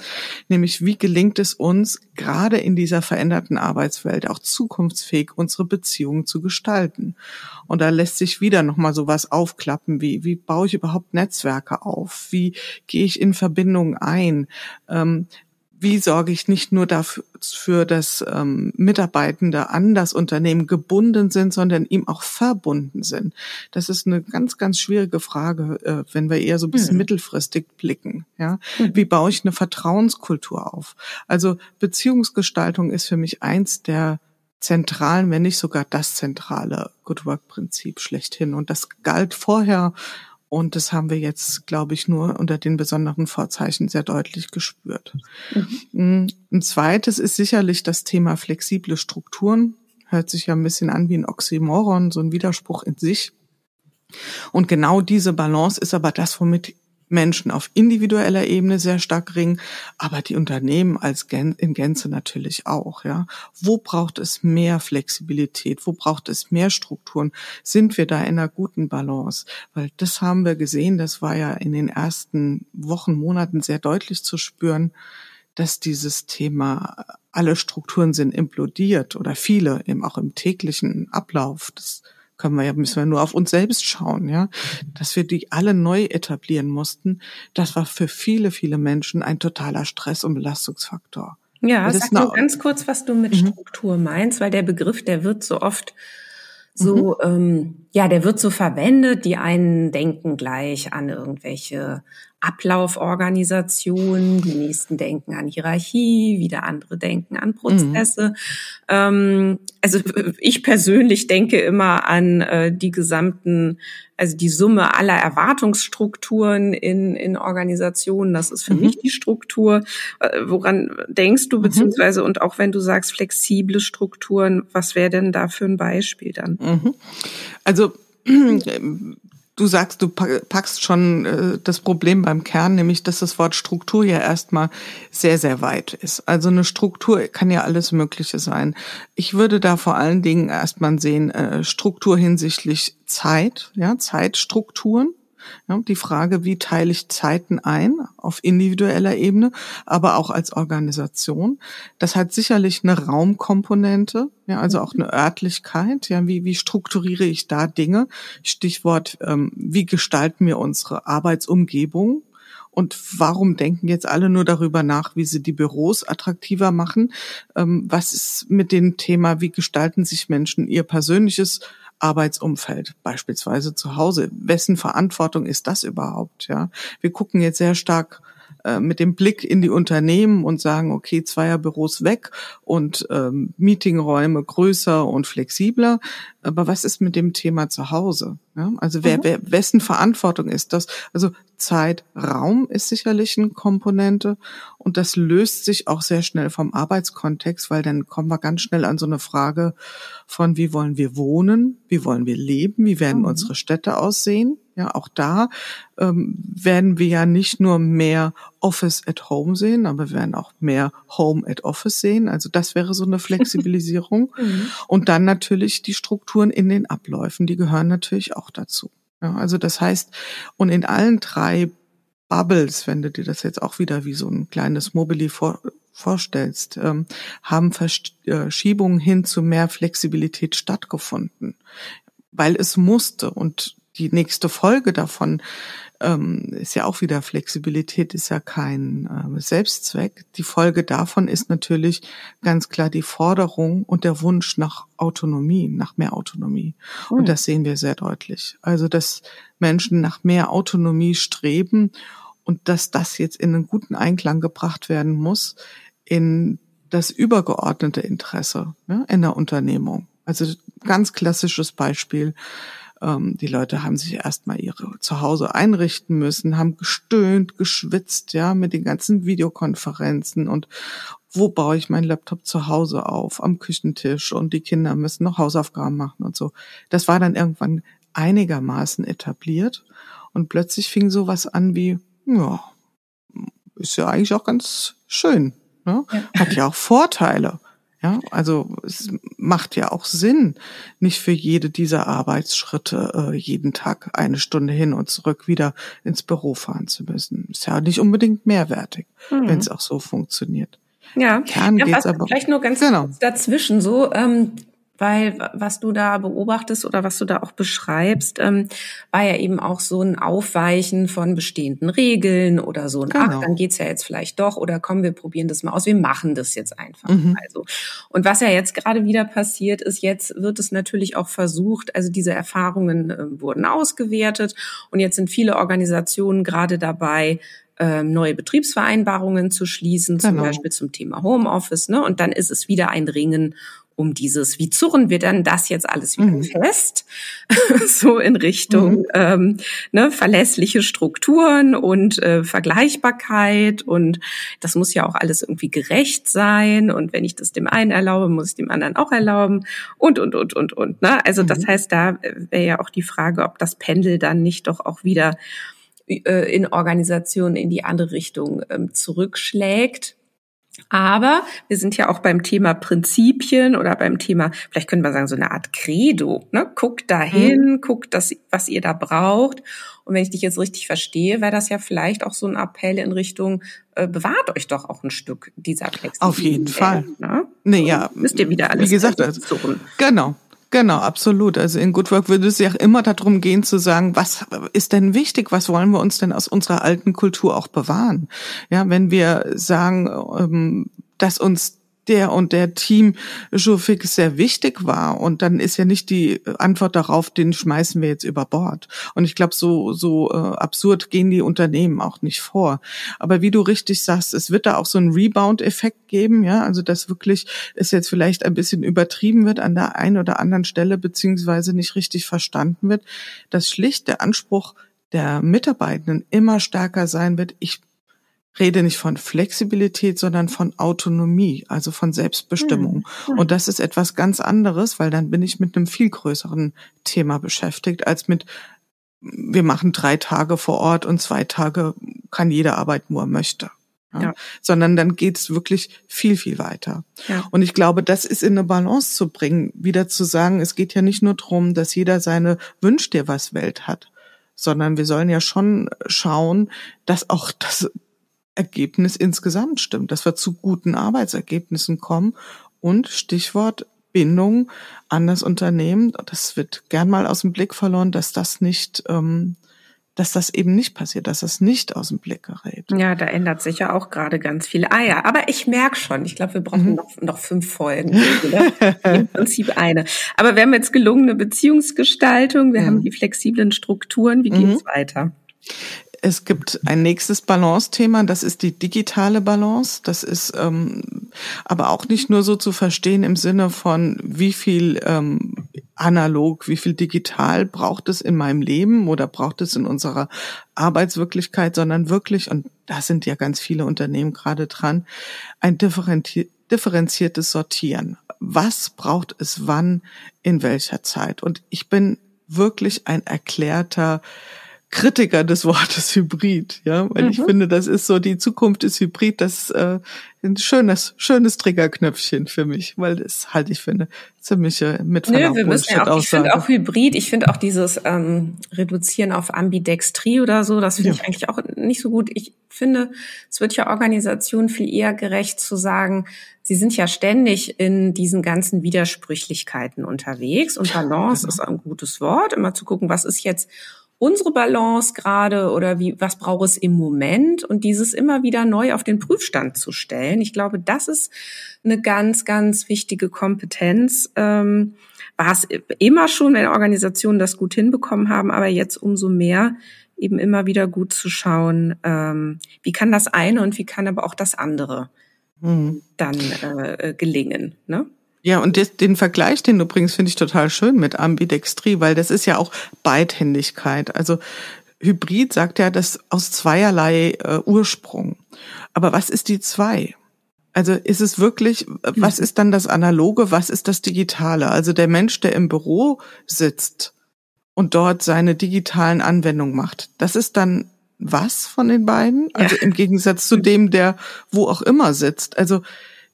nämlich wie gelingt es uns, gerade in dieser veränderten Arbeitswelt auch zukunftsfähig unsere Beziehungen zu gestalten. Und da lässt sich wieder nochmal sowas aufklappen, wie, wie baue ich überhaupt Netzwerke auf? Wie gehe ich in Verbindungen ein? Ähm, wie sorge ich nicht nur dafür, dass ähm, Mitarbeitende an das Unternehmen gebunden sind, sondern ihm auch verbunden sind. Das ist eine ganz, ganz schwierige Frage, äh, wenn wir eher so ein bisschen mhm. mittelfristig blicken. Ja, mhm. wie baue ich eine Vertrauenskultur auf? Also Beziehungsgestaltung ist für mich eins der zentralen, wenn nicht sogar das zentrale Good Work Prinzip schlechthin. Und das galt vorher und das haben wir jetzt, glaube ich, nur unter den besonderen Vorzeichen sehr deutlich gespürt. Mhm. Ein zweites ist sicherlich das Thema flexible Strukturen. Hört sich ja ein bisschen an wie ein Oxymoron, so ein Widerspruch in sich. Und genau diese Balance ist aber das, womit Menschen auf individueller Ebene sehr stark ringen, aber die Unternehmen als Gän in Gänze natürlich auch, ja. Wo braucht es mehr Flexibilität? Wo braucht es mehr Strukturen? Sind wir da in einer guten Balance? Weil das haben wir gesehen, das war ja in den ersten Wochen, Monaten sehr deutlich zu spüren, dass dieses Thema alle Strukturen sind implodiert oder viele eben auch im täglichen Ablauf. Das können wir ja, müssen wir nur auf uns selbst schauen, ja, dass wir die alle neu etablieren mussten. Das war für viele, viele Menschen ein totaler Stress- und Belastungsfaktor. Ja, das sag nur ganz kurz, was du mit mhm. Struktur meinst, weil der Begriff, der wird so oft so, mhm. ähm, ja, der wird so verwendet. Die einen denken gleich an irgendwelche Ablauforganisationen, die nächsten denken an Hierarchie, wieder andere denken an Prozesse. Mhm. Ähm, also ich persönlich denke immer an äh, die gesamten, also die Summe aller Erwartungsstrukturen in, in Organisationen. Das ist für mhm. mich die Struktur. Äh, woran denkst du, mhm. beziehungsweise und auch wenn du sagst flexible Strukturen, was wäre denn da für ein Beispiel dann? Mhm. Also du sagst, du packst schon äh, das Problem beim Kern, nämlich dass das Wort Struktur ja erstmal sehr, sehr weit ist. Also eine Struktur kann ja alles Mögliche sein. Ich würde da vor allen Dingen erstmal sehen, äh, Struktur hinsichtlich Zeit, ja, Zeitstrukturen. Ja, die Frage, wie teile ich Zeiten ein auf individueller Ebene, aber auch als Organisation. Das hat sicherlich eine Raumkomponente, ja, also auch eine Örtlichkeit. Ja, wie, wie strukturiere ich da Dinge? Stichwort, ähm, wie gestalten wir unsere Arbeitsumgebung? Und warum denken jetzt alle nur darüber nach, wie sie die Büros attraktiver machen? Ähm, was ist mit dem Thema, wie gestalten sich Menschen ihr persönliches Arbeitsumfeld, beispielsweise zu Hause. Wessen Verantwortung ist das überhaupt? Ja, wir gucken jetzt sehr stark äh, mit dem Blick in die Unternehmen und sagen, okay, Zweierbüros weg und ähm, Meetingräume größer und flexibler. Aber was ist mit dem Thema zu Hause? Ja, also wer, mhm. wer, wessen Verantwortung ist das? Also Zeit, Raum ist sicherlich eine Komponente und das löst sich auch sehr schnell vom Arbeitskontext, weil dann kommen wir ganz schnell an so eine Frage von, wie wollen wir wohnen, wie wollen wir leben, wie werden mhm. unsere Städte aussehen. Ja, auch da ähm, werden wir ja nicht nur mehr Office at Home sehen, aber wir werden auch mehr Home at Office sehen. Also das wäre so eine Flexibilisierung. mhm. Und dann natürlich die Strukturen in den Abläufen, die gehören natürlich auch dazu. Ja, also das heißt, und in allen drei Bubbles, wenn du dir das jetzt auch wieder wie so ein kleines Mobili vor, vorstellst, ähm, haben Verschiebungen hin zu mehr Flexibilität stattgefunden, weil es musste. Und die nächste Folge davon ähm, ist ja auch wieder Flexibilität, ist ja kein äh, Selbstzweck. Die Folge davon ist natürlich ganz klar die Forderung und der Wunsch nach Autonomie, nach mehr Autonomie. Mhm. Und hm. das sehen wir sehr deutlich. Also, dass Menschen nach mehr Autonomie streben und dass das jetzt in einen guten Einklang gebracht werden muss in das übergeordnete Interesse ne, in der Unternehmung. Also ganz klassisches Beispiel. Ähm, die Leute haben sich erstmal ihre Zuhause einrichten müssen, haben gestöhnt, geschwitzt, ja, mit den ganzen Videokonferenzen und wo baue ich meinen Laptop zu Hause auf, am Küchentisch und die Kinder müssen noch Hausaufgaben machen und so. Das war dann irgendwann einigermaßen etabliert und plötzlich fing sowas an wie, ja, ist ja eigentlich auch ganz schön. Ne? Ja. Hat ja auch Vorteile. Ja, also es macht ja auch Sinn, nicht für jede dieser Arbeitsschritte äh, jeden Tag eine Stunde hin und zurück wieder ins Büro fahren zu müssen. Ist ja nicht unbedingt mehrwertig, mhm. wenn es auch so funktioniert. Ja, Kern ja geht's aber, vielleicht nur ganz genau. dazwischen so. Ähm, weil was du da beobachtest oder was du da auch beschreibst, ähm, war ja eben auch so ein Aufweichen von bestehenden Regeln oder so ein, genau. ach, dann geht's ja jetzt vielleicht doch oder komm, wir probieren das mal aus, wir machen das jetzt einfach. Mhm. Also. Und was ja jetzt gerade wieder passiert ist, jetzt wird es natürlich auch versucht, also diese Erfahrungen äh, wurden ausgewertet und jetzt sind viele Organisationen gerade dabei, ähm, neue Betriebsvereinbarungen zu schließen, zum genau. Beispiel zum Thema Homeoffice. Ne? Und dann ist es wieder ein Ringen um dieses, wie zurren wir denn das jetzt alles wieder mhm. fest, so in Richtung mhm. ähm, ne, verlässliche Strukturen und äh, Vergleichbarkeit und das muss ja auch alles irgendwie gerecht sein und wenn ich das dem einen erlaube, muss ich dem anderen auch erlauben und und und und und. Ne? Also mhm. das heißt, da wäre ja auch die Frage, ob das Pendel dann nicht doch auch wieder äh, in Organisationen in die andere Richtung ähm, zurückschlägt aber wir sind ja auch beim Thema Prinzipien oder beim Thema, vielleicht können wir sagen, so eine Art Credo. Ne? Guckt dahin, mhm. guckt das, was ihr da braucht. Und wenn ich dich jetzt richtig verstehe, wäre das ja vielleicht auch so ein Appell in Richtung, äh, bewahrt euch doch auch ein Stück dieser Flexibilität. Auf jeden Fall. Ne? Nee, ja. Müsst ihr wieder alles Wie gesagt, also, genau. Genau, absolut. Also in Good Work würde es ja immer darum gehen zu sagen, was ist denn wichtig, was wollen wir uns denn aus unserer alten Kultur auch bewahren? Ja, wenn wir sagen, ähm, dass uns der und der Team Jourfix sehr wichtig war. Und dann ist ja nicht die Antwort darauf, den schmeißen wir jetzt über Bord. Und ich glaube, so, so äh, absurd gehen die Unternehmen auch nicht vor. Aber wie du richtig sagst, es wird da auch so einen Rebound-Effekt geben, ja, also dass wirklich es jetzt vielleicht ein bisschen übertrieben wird an der einen oder anderen Stelle, beziehungsweise nicht richtig verstanden wird, dass schlicht der Anspruch der Mitarbeitenden immer stärker sein wird, ich rede nicht von Flexibilität, sondern von Autonomie, also von Selbstbestimmung. Mhm. Und das ist etwas ganz anderes, weil dann bin ich mit einem viel größeren Thema beschäftigt, als mit, wir machen drei Tage vor Ort und zwei Tage kann jeder arbeiten, wo er möchte. Ja. ja. Sondern dann geht's wirklich viel, viel weiter. Ja. Und ich glaube, das ist in eine Balance zu bringen, wieder zu sagen, es geht ja nicht nur darum, dass jeder seine Wünsch dir was Welt hat, sondern wir sollen ja schon schauen, dass auch das Ergebnis insgesamt stimmt, dass wir zu guten Arbeitsergebnissen kommen und Stichwort Bindung an das Unternehmen, das wird gern mal aus dem Blick verloren, dass das nicht, ähm, dass das eben nicht passiert, dass das nicht aus dem Blick gerät. Ja, da ändert sich ja auch gerade ganz viel. Ah ja, aber ich merke schon, ich glaube, wir brauchen mhm. noch, noch fünf Folgen. Im Prinzip eine. Aber wir haben jetzt gelungene Beziehungsgestaltung, wir mhm. haben die flexiblen Strukturen. Wie geht's mhm. weiter? Es gibt ein nächstes Balance-Thema, das ist die digitale Balance. Das ist ähm, aber auch nicht nur so zu verstehen im Sinne von, wie viel ähm, analog, wie viel digital braucht es in meinem Leben oder braucht es in unserer Arbeitswirklichkeit, sondern wirklich, und da sind ja ganz viele Unternehmen gerade dran, ein differenziertes Sortieren. Was braucht es wann, in welcher Zeit? Und ich bin wirklich ein erklärter Kritiker des Wortes Hybrid, ja, weil mhm. ich finde, das ist so die Zukunft ist Hybrid, das äh, ein schönes schönes Triggerknöpfchen für mich, weil das halte ich für eine ziemliche mit Nö, wir müssen ja auch, ich finde auch Hybrid, ich finde auch dieses ähm, Reduzieren auf Ambidextrie oder so, das finde ja. ich eigentlich auch nicht so gut. Ich finde, es wird ja Organisationen viel eher gerecht zu sagen, sie sind ja ständig in diesen ganzen Widersprüchlichkeiten unterwegs und Balance genau. ist ein gutes Wort, immer zu gucken, was ist jetzt unsere Balance gerade oder wie, was braucht es im Moment und dieses immer wieder neu auf den Prüfstand zu stellen. Ich glaube, das ist eine ganz, ganz wichtige Kompetenz. Ähm, war es immer schon, wenn Organisationen das gut hinbekommen haben, aber jetzt umso mehr eben immer wieder gut zu schauen, ähm, wie kann das eine und wie kann aber auch das andere mhm. dann äh, gelingen. Ne? Ja, und des, den Vergleich, den du bringst, finde ich total schön mit Ambidextrie, weil das ist ja auch Beidhändigkeit. Also Hybrid sagt ja das aus zweierlei äh, Ursprung. Aber was ist die zwei? Also ist es wirklich, was ist dann das Analoge, was ist das Digitale? Also der Mensch, der im Büro sitzt und dort seine digitalen Anwendungen macht, das ist dann was von den beiden? Also im Gegensatz zu dem, der wo auch immer sitzt. Also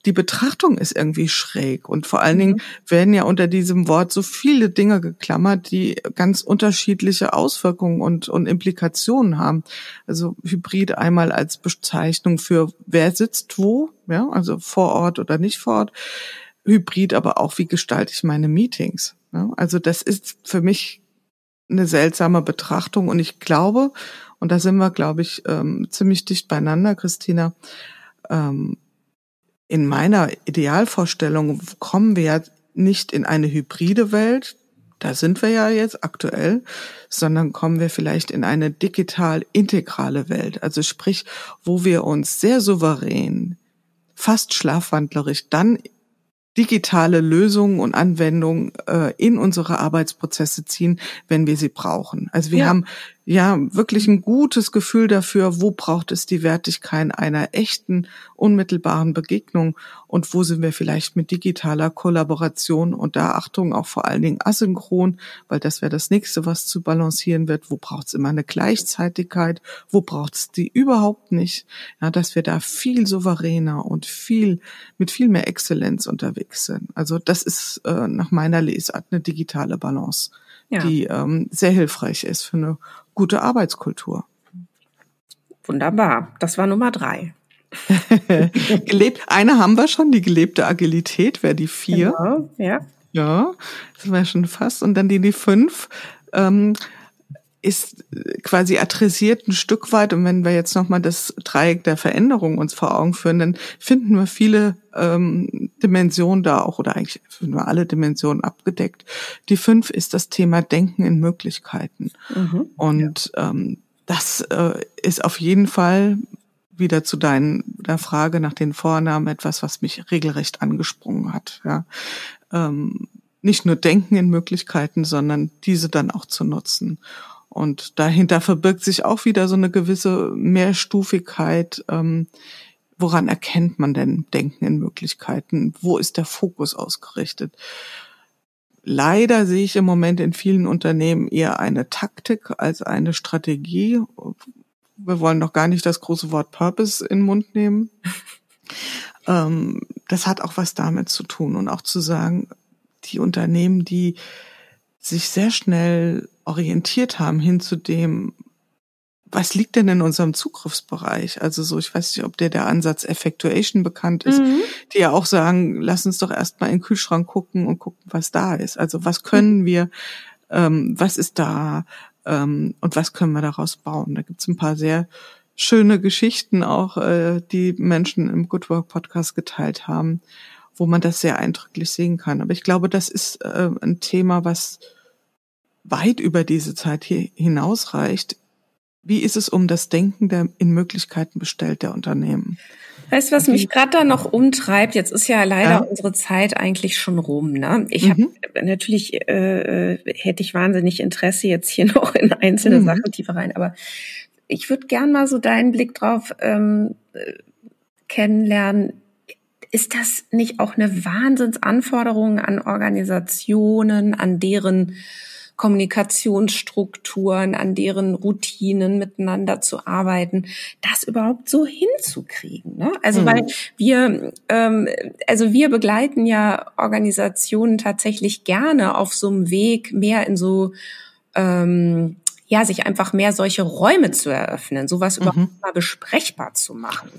die Betrachtung ist irgendwie schräg. Und vor allen Dingen mhm. werden ja unter diesem Wort so viele Dinge geklammert, die ganz unterschiedliche Auswirkungen und, und Implikationen haben. Also Hybrid einmal als Bezeichnung für wer sitzt wo, ja, also vor Ort oder nicht vor Ort. Hybrid aber auch, wie gestalte ich meine Meetings. Ja? Also das ist für mich eine seltsame Betrachtung und ich glaube, und da sind wir, glaube ich, ähm, ziemlich dicht beieinander, Christina, ähm, in meiner Idealvorstellung kommen wir ja nicht in eine hybride Welt, da sind wir ja jetzt aktuell, sondern kommen wir vielleicht in eine digital integrale Welt. Also sprich, wo wir uns sehr souverän, fast schlafwandlerisch dann digitale Lösungen und Anwendungen äh, in unsere Arbeitsprozesse ziehen, wenn wir sie brauchen. Also wir ja. haben ja wirklich ein gutes Gefühl dafür, wo braucht es die Wertigkeit einer echten, unmittelbaren Begegnung und wo sind wir vielleicht mit digitaler Kollaboration und da Achtung auch vor allen Dingen asynchron, weil das wäre das nächste, was zu balancieren wird. Wo braucht es immer eine Gleichzeitigkeit? Wo braucht es die überhaupt nicht? Ja, dass wir da viel souveräner und viel mit viel mehr Exzellenz unterwegs sind. Also das ist äh, nach meiner Lesart eine digitale Balance ja. die ähm, sehr hilfreich ist für eine gute Arbeitskultur. Wunderbar. Das war Nummer drei. Gelebt, eine haben wir schon, die gelebte Agilität wäre die vier. Genau, ja. Ja, das wäre schon fast. Und dann die, die fünf. Ähm, ist quasi adressiert ein Stück weit. Und wenn wir jetzt nochmal das Dreieck der Veränderung uns vor Augen führen, dann finden wir viele ähm, Dimensionen da auch, oder eigentlich finden wir alle Dimensionen abgedeckt. Die fünf ist das Thema Denken in Möglichkeiten. Mhm, Und ja. ähm, das äh, ist auf jeden Fall wieder zu deiner Frage nach den Vornamen etwas, was mich regelrecht angesprungen hat. Ja. Ähm, nicht nur denken in Möglichkeiten, sondern diese dann auch zu nutzen. Und dahinter verbirgt sich auch wieder so eine gewisse Mehrstufigkeit. Ähm, woran erkennt man denn Denken in Möglichkeiten? Wo ist der Fokus ausgerichtet? Leider sehe ich im Moment in vielen Unternehmen eher eine Taktik als eine Strategie. Wir wollen noch gar nicht das große Wort Purpose in den Mund nehmen. ähm, das hat auch was damit zu tun und auch zu sagen, die Unternehmen, die sich sehr schnell orientiert haben hin zu dem, was liegt denn in unserem Zugriffsbereich? Also so, ich weiß nicht, ob der der Ansatz Effectuation bekannt ist, mhm. die ja auch sagen, lass uns doch erstmal in den Kühlschrank gucken und gucken, was da ist. Also was können wir, ähm, was ist da ähm, und was können wir daraus bauen? Da gibt's ein paar sehr schöne Geschichten auch, äh, die Menschen im Good Work Podcast geteilt haben, wo man das sehr eindrücklich sehen kann. Aber ich glaube, das ist äh, ein Thema, was weit über diese Zeit hier hinausreicht. Wie ist es um das Denken der in Möglichkeiten bestellt der Unternehmen? Weißt du, was mich gerade da noch umtreibt? Jetzt ist ja leider ja. unsere Zeit eigentlich schon rum. Ne? Ich mhm. habe natürlich äh, äh, hätte ich wahnsinnig Interesse jetzt hier noch in einzelne mhm. Sachen tiefer rein, aber ich würde gern mal so deinen Blick drauf ähm, äh, kennenlernen. Ist das nicht auch eine Wahnsinnsanforderung an Organisationen, an deren Kommunikationsstrukturen, an deren Routinen miteinander zu arbeiten, das überhaupt so hinzukriegen. Ne? Also mhm. weil wir, ähm, also wir begleiten ja Organisationen tatsächlich gerne auf so einem Weg mehr in so ähm, ja, sich einfach mehr solche Räume zu eröffnen, sowas mhm. überhaupt mal besprechbar zu machen.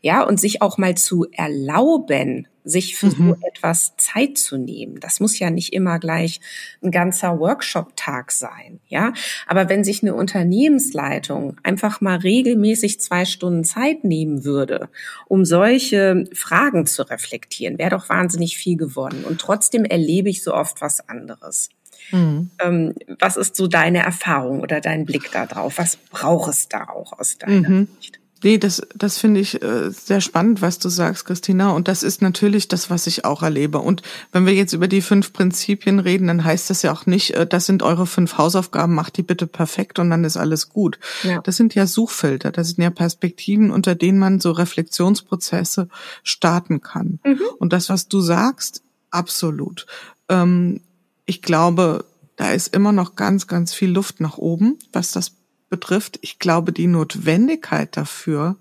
Ja, und sich auch mal zu erlauben, sich für mhm. so etwas Zeit zu nehmen. Das muss ja nicht immer gleich ein ganzer Workshop-Tag sein, ja. Aber wenn sich eine Unternehmensleitung einfach mal regelmäßig zwei Stunden Zeit nehmen würde, um solche Fragen zu reflektieren, wäre doch wahnsinnig viel gewonnen. Und trotzdem erlebe ich so oft was anderes. Mhm. Ähm, was ist so deine Erfahrung oder dein Blick da drauf? Was braucht es da auch aus deiner mhm. Sicht? Nee, das, das finde ich äh, sehr spannend, was du sagst, Christina. Und das ist natürlich das, was ich auch erlebe. Und wenn wir jetzt über die fünf Prinzipien reden, dann heißt das ja auch nicht, äh, das sind eure fünf Hausaufgaben, macht die bitte perfekt und dann ist alles gut. Ja. Das sind ja Suchfilter, das sind ja Perspektiven, unter denen man so Reflexionsprozesse starten kann. Mhm. Und das, was du sagst, absolut. Ähm, ich glaube, da ist immer noch ganz, ganz viel Luft nach oben, was das betrifft. Ich glaube, die Notwendigkeit dafür,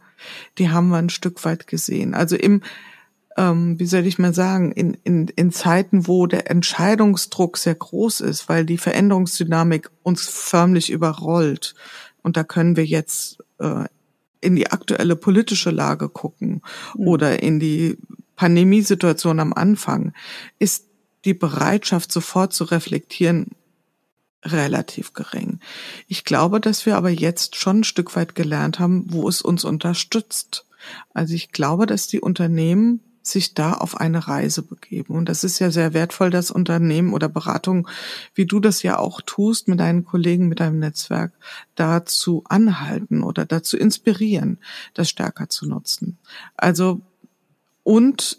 die haben wir ein Stück weit gesehen. Also im, ähm, wie soll ich mal sagen, in, in, in Zeiten, wo der Entscheidungsdruck sehr groß ist, weil die Veränderungsdynamik uns förmlich überrollt. Und da können wir jetzt äh, in die aktuelle politische Lage gucken mhm. oder in die Pandemiesituation am Anfang, ist die Bereitschaft, sofort zu reflektieren, relativ gering. Ich glaube, dass wir aber jetzt schon ein Stück weit gelernt haben, wo es uns unterstützt. Also ich glaube, dass die Unternehmen sich da auf eine Reise begeben. Und das ist ja sehr wertvoll, dass Unternehmen oder Beratung, wie du das ja auch tust, mit deinen Kollegen, mit deinem Netzwerk, dazu anhalten oder dazu inspirieren, das stärker zu nutzen. Also, und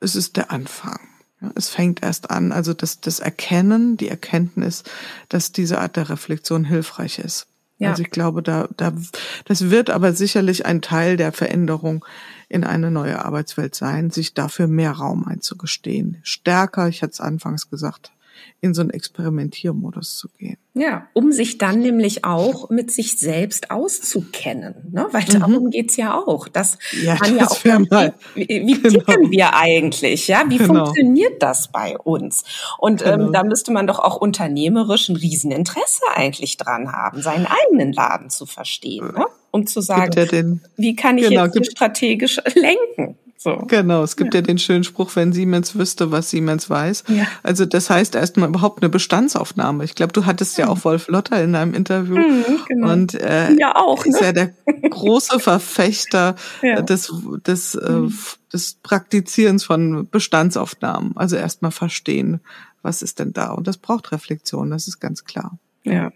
es ist der Anfang. Es fängt erst an, also das, das Erkennen, die Erkenntnis, dass diese Art der Reflexion hilfreich ist. Ja. Also ich glaube, da, da, das wird aber sicherlich ein Teil der Veränderung in eine neue Arbeitswelt sein, sich dafür mehr Raum einzugestehen. Stärker, ich hatte es anfangs gesagt, in so einen Experimentiermodus zu gehen. Ja, um sich dann nämlich auch mit sich selbst auszukennen, ne? weil mhm. darum geht's ja auch. Dass ja, man ja auch mal, wie, wie genau. ticken wir eigentlich, ja? Wie genau. funktioniert das bei uns? Und ähm, genau. ähm, da müsste man doch auch unternehmerisch ein Rieseninteresse eigentlich dran haben, seinen eigenen Laden zu verstehen, ne? um zu sagen, wie kann ich genau, jetzt strategisch lenken? So. Genau, es gibt ja. ja. den schönen Spruch, wenn Siemens wüsste, was Siemens weiß. Ja. Also das heißt erstmal überhaupt eine Bestandsaufnahme. Ich glaube, du hattest ja auch Wolf Lotter in einem Interview. Mhm, genau. Und äh, ja auch, ne? ist ja der große Verfechter ja. des, des, äh, mhm. des Praktizierens von Bestandsaufnahmen. Also erstmal verstehen, was ist denn da. Und das braucht Reflexion, das ist ganz klar. Ja,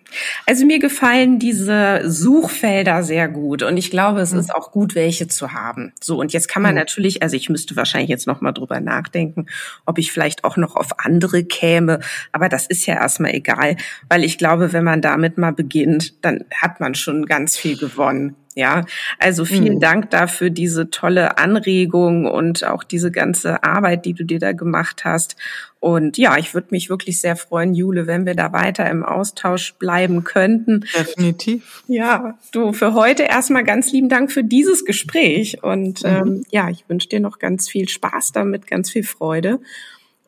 also mir gefallen diese Suchfelder sehr gut und ich glaube, es mhm. ist auch gut, welche zu haben. So und jetzt kann man mhm. natürlich, also ich müsste wahrscheinlich jetzt noch mal drüber nachdenken, ob ich vielleicht auch noch auf andere käme, aber das ist ja erstmal egal, weil ich glaube, wenn man damit mal beginnt, dann hat man schon ganz viel gewonnen. Ja, also vielen mhm. Dank dafür diese tolle Anregung und auch diese ganze Arbeit, die du dir da gemacht hast. Und ja, ich würde mich wirklich sehr freuen, Jule, wenn wir da weiter im Austausch bleiben könnten. Definitiv. Ja, du für heute erstmal ganz lieben Dank für dieses Gespräch. Und mhm. ähm, ja, ich wünsche dir noch ganz viel Spaß damit, ganz viel Freude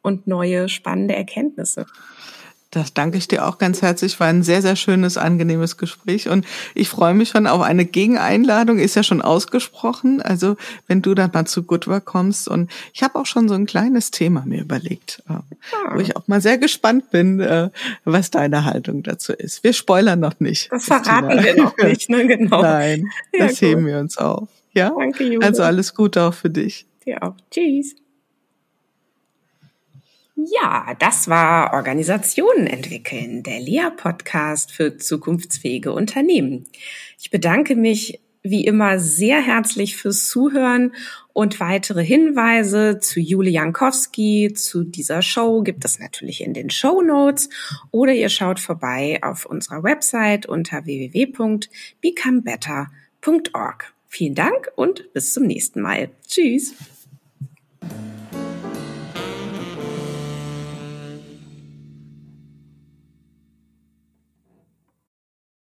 und neue spannende Erkenntnisse. Das danke ich dir auch ganz herzlich. War ein sehr, sehr schönes, angenehmes Gespräch. Und ich freue mich schon auf eine Gegeneinladung. Ist ja schon ausgesprochen. Also, wenn du dann mal zu Goodwork kommst. Und ich habe auch schon so ein kleines Thema mir überlegt, äh, wo ich auch mal sehr gespannt bin, äh, was deine Haltung dazu ist. Wir spoilern noch nicht. Das verraten Christina. wir noch nicht, ne? Genau. Nein, ja, das gut. heben wir uns auf. Ja? Danke, Julia. Also alles Gute auch für dich. Dir auch. Tschüss. Ja, das war Organisationen entwickeln, der Lea-Podcast für zukunftsfähige Unternehmen. Ich bedanke mich wie immer sehr herzlich fürs Zuhören und weitere Hinweise zu Jule Jankowski, zu dieser Show gibt es natürlich in den Show Notes oder ihr schaut vorbei auf unserer Website unter www.becomebetter.org. Vielen Dank und bis zum nächsten Mal. Tschüss.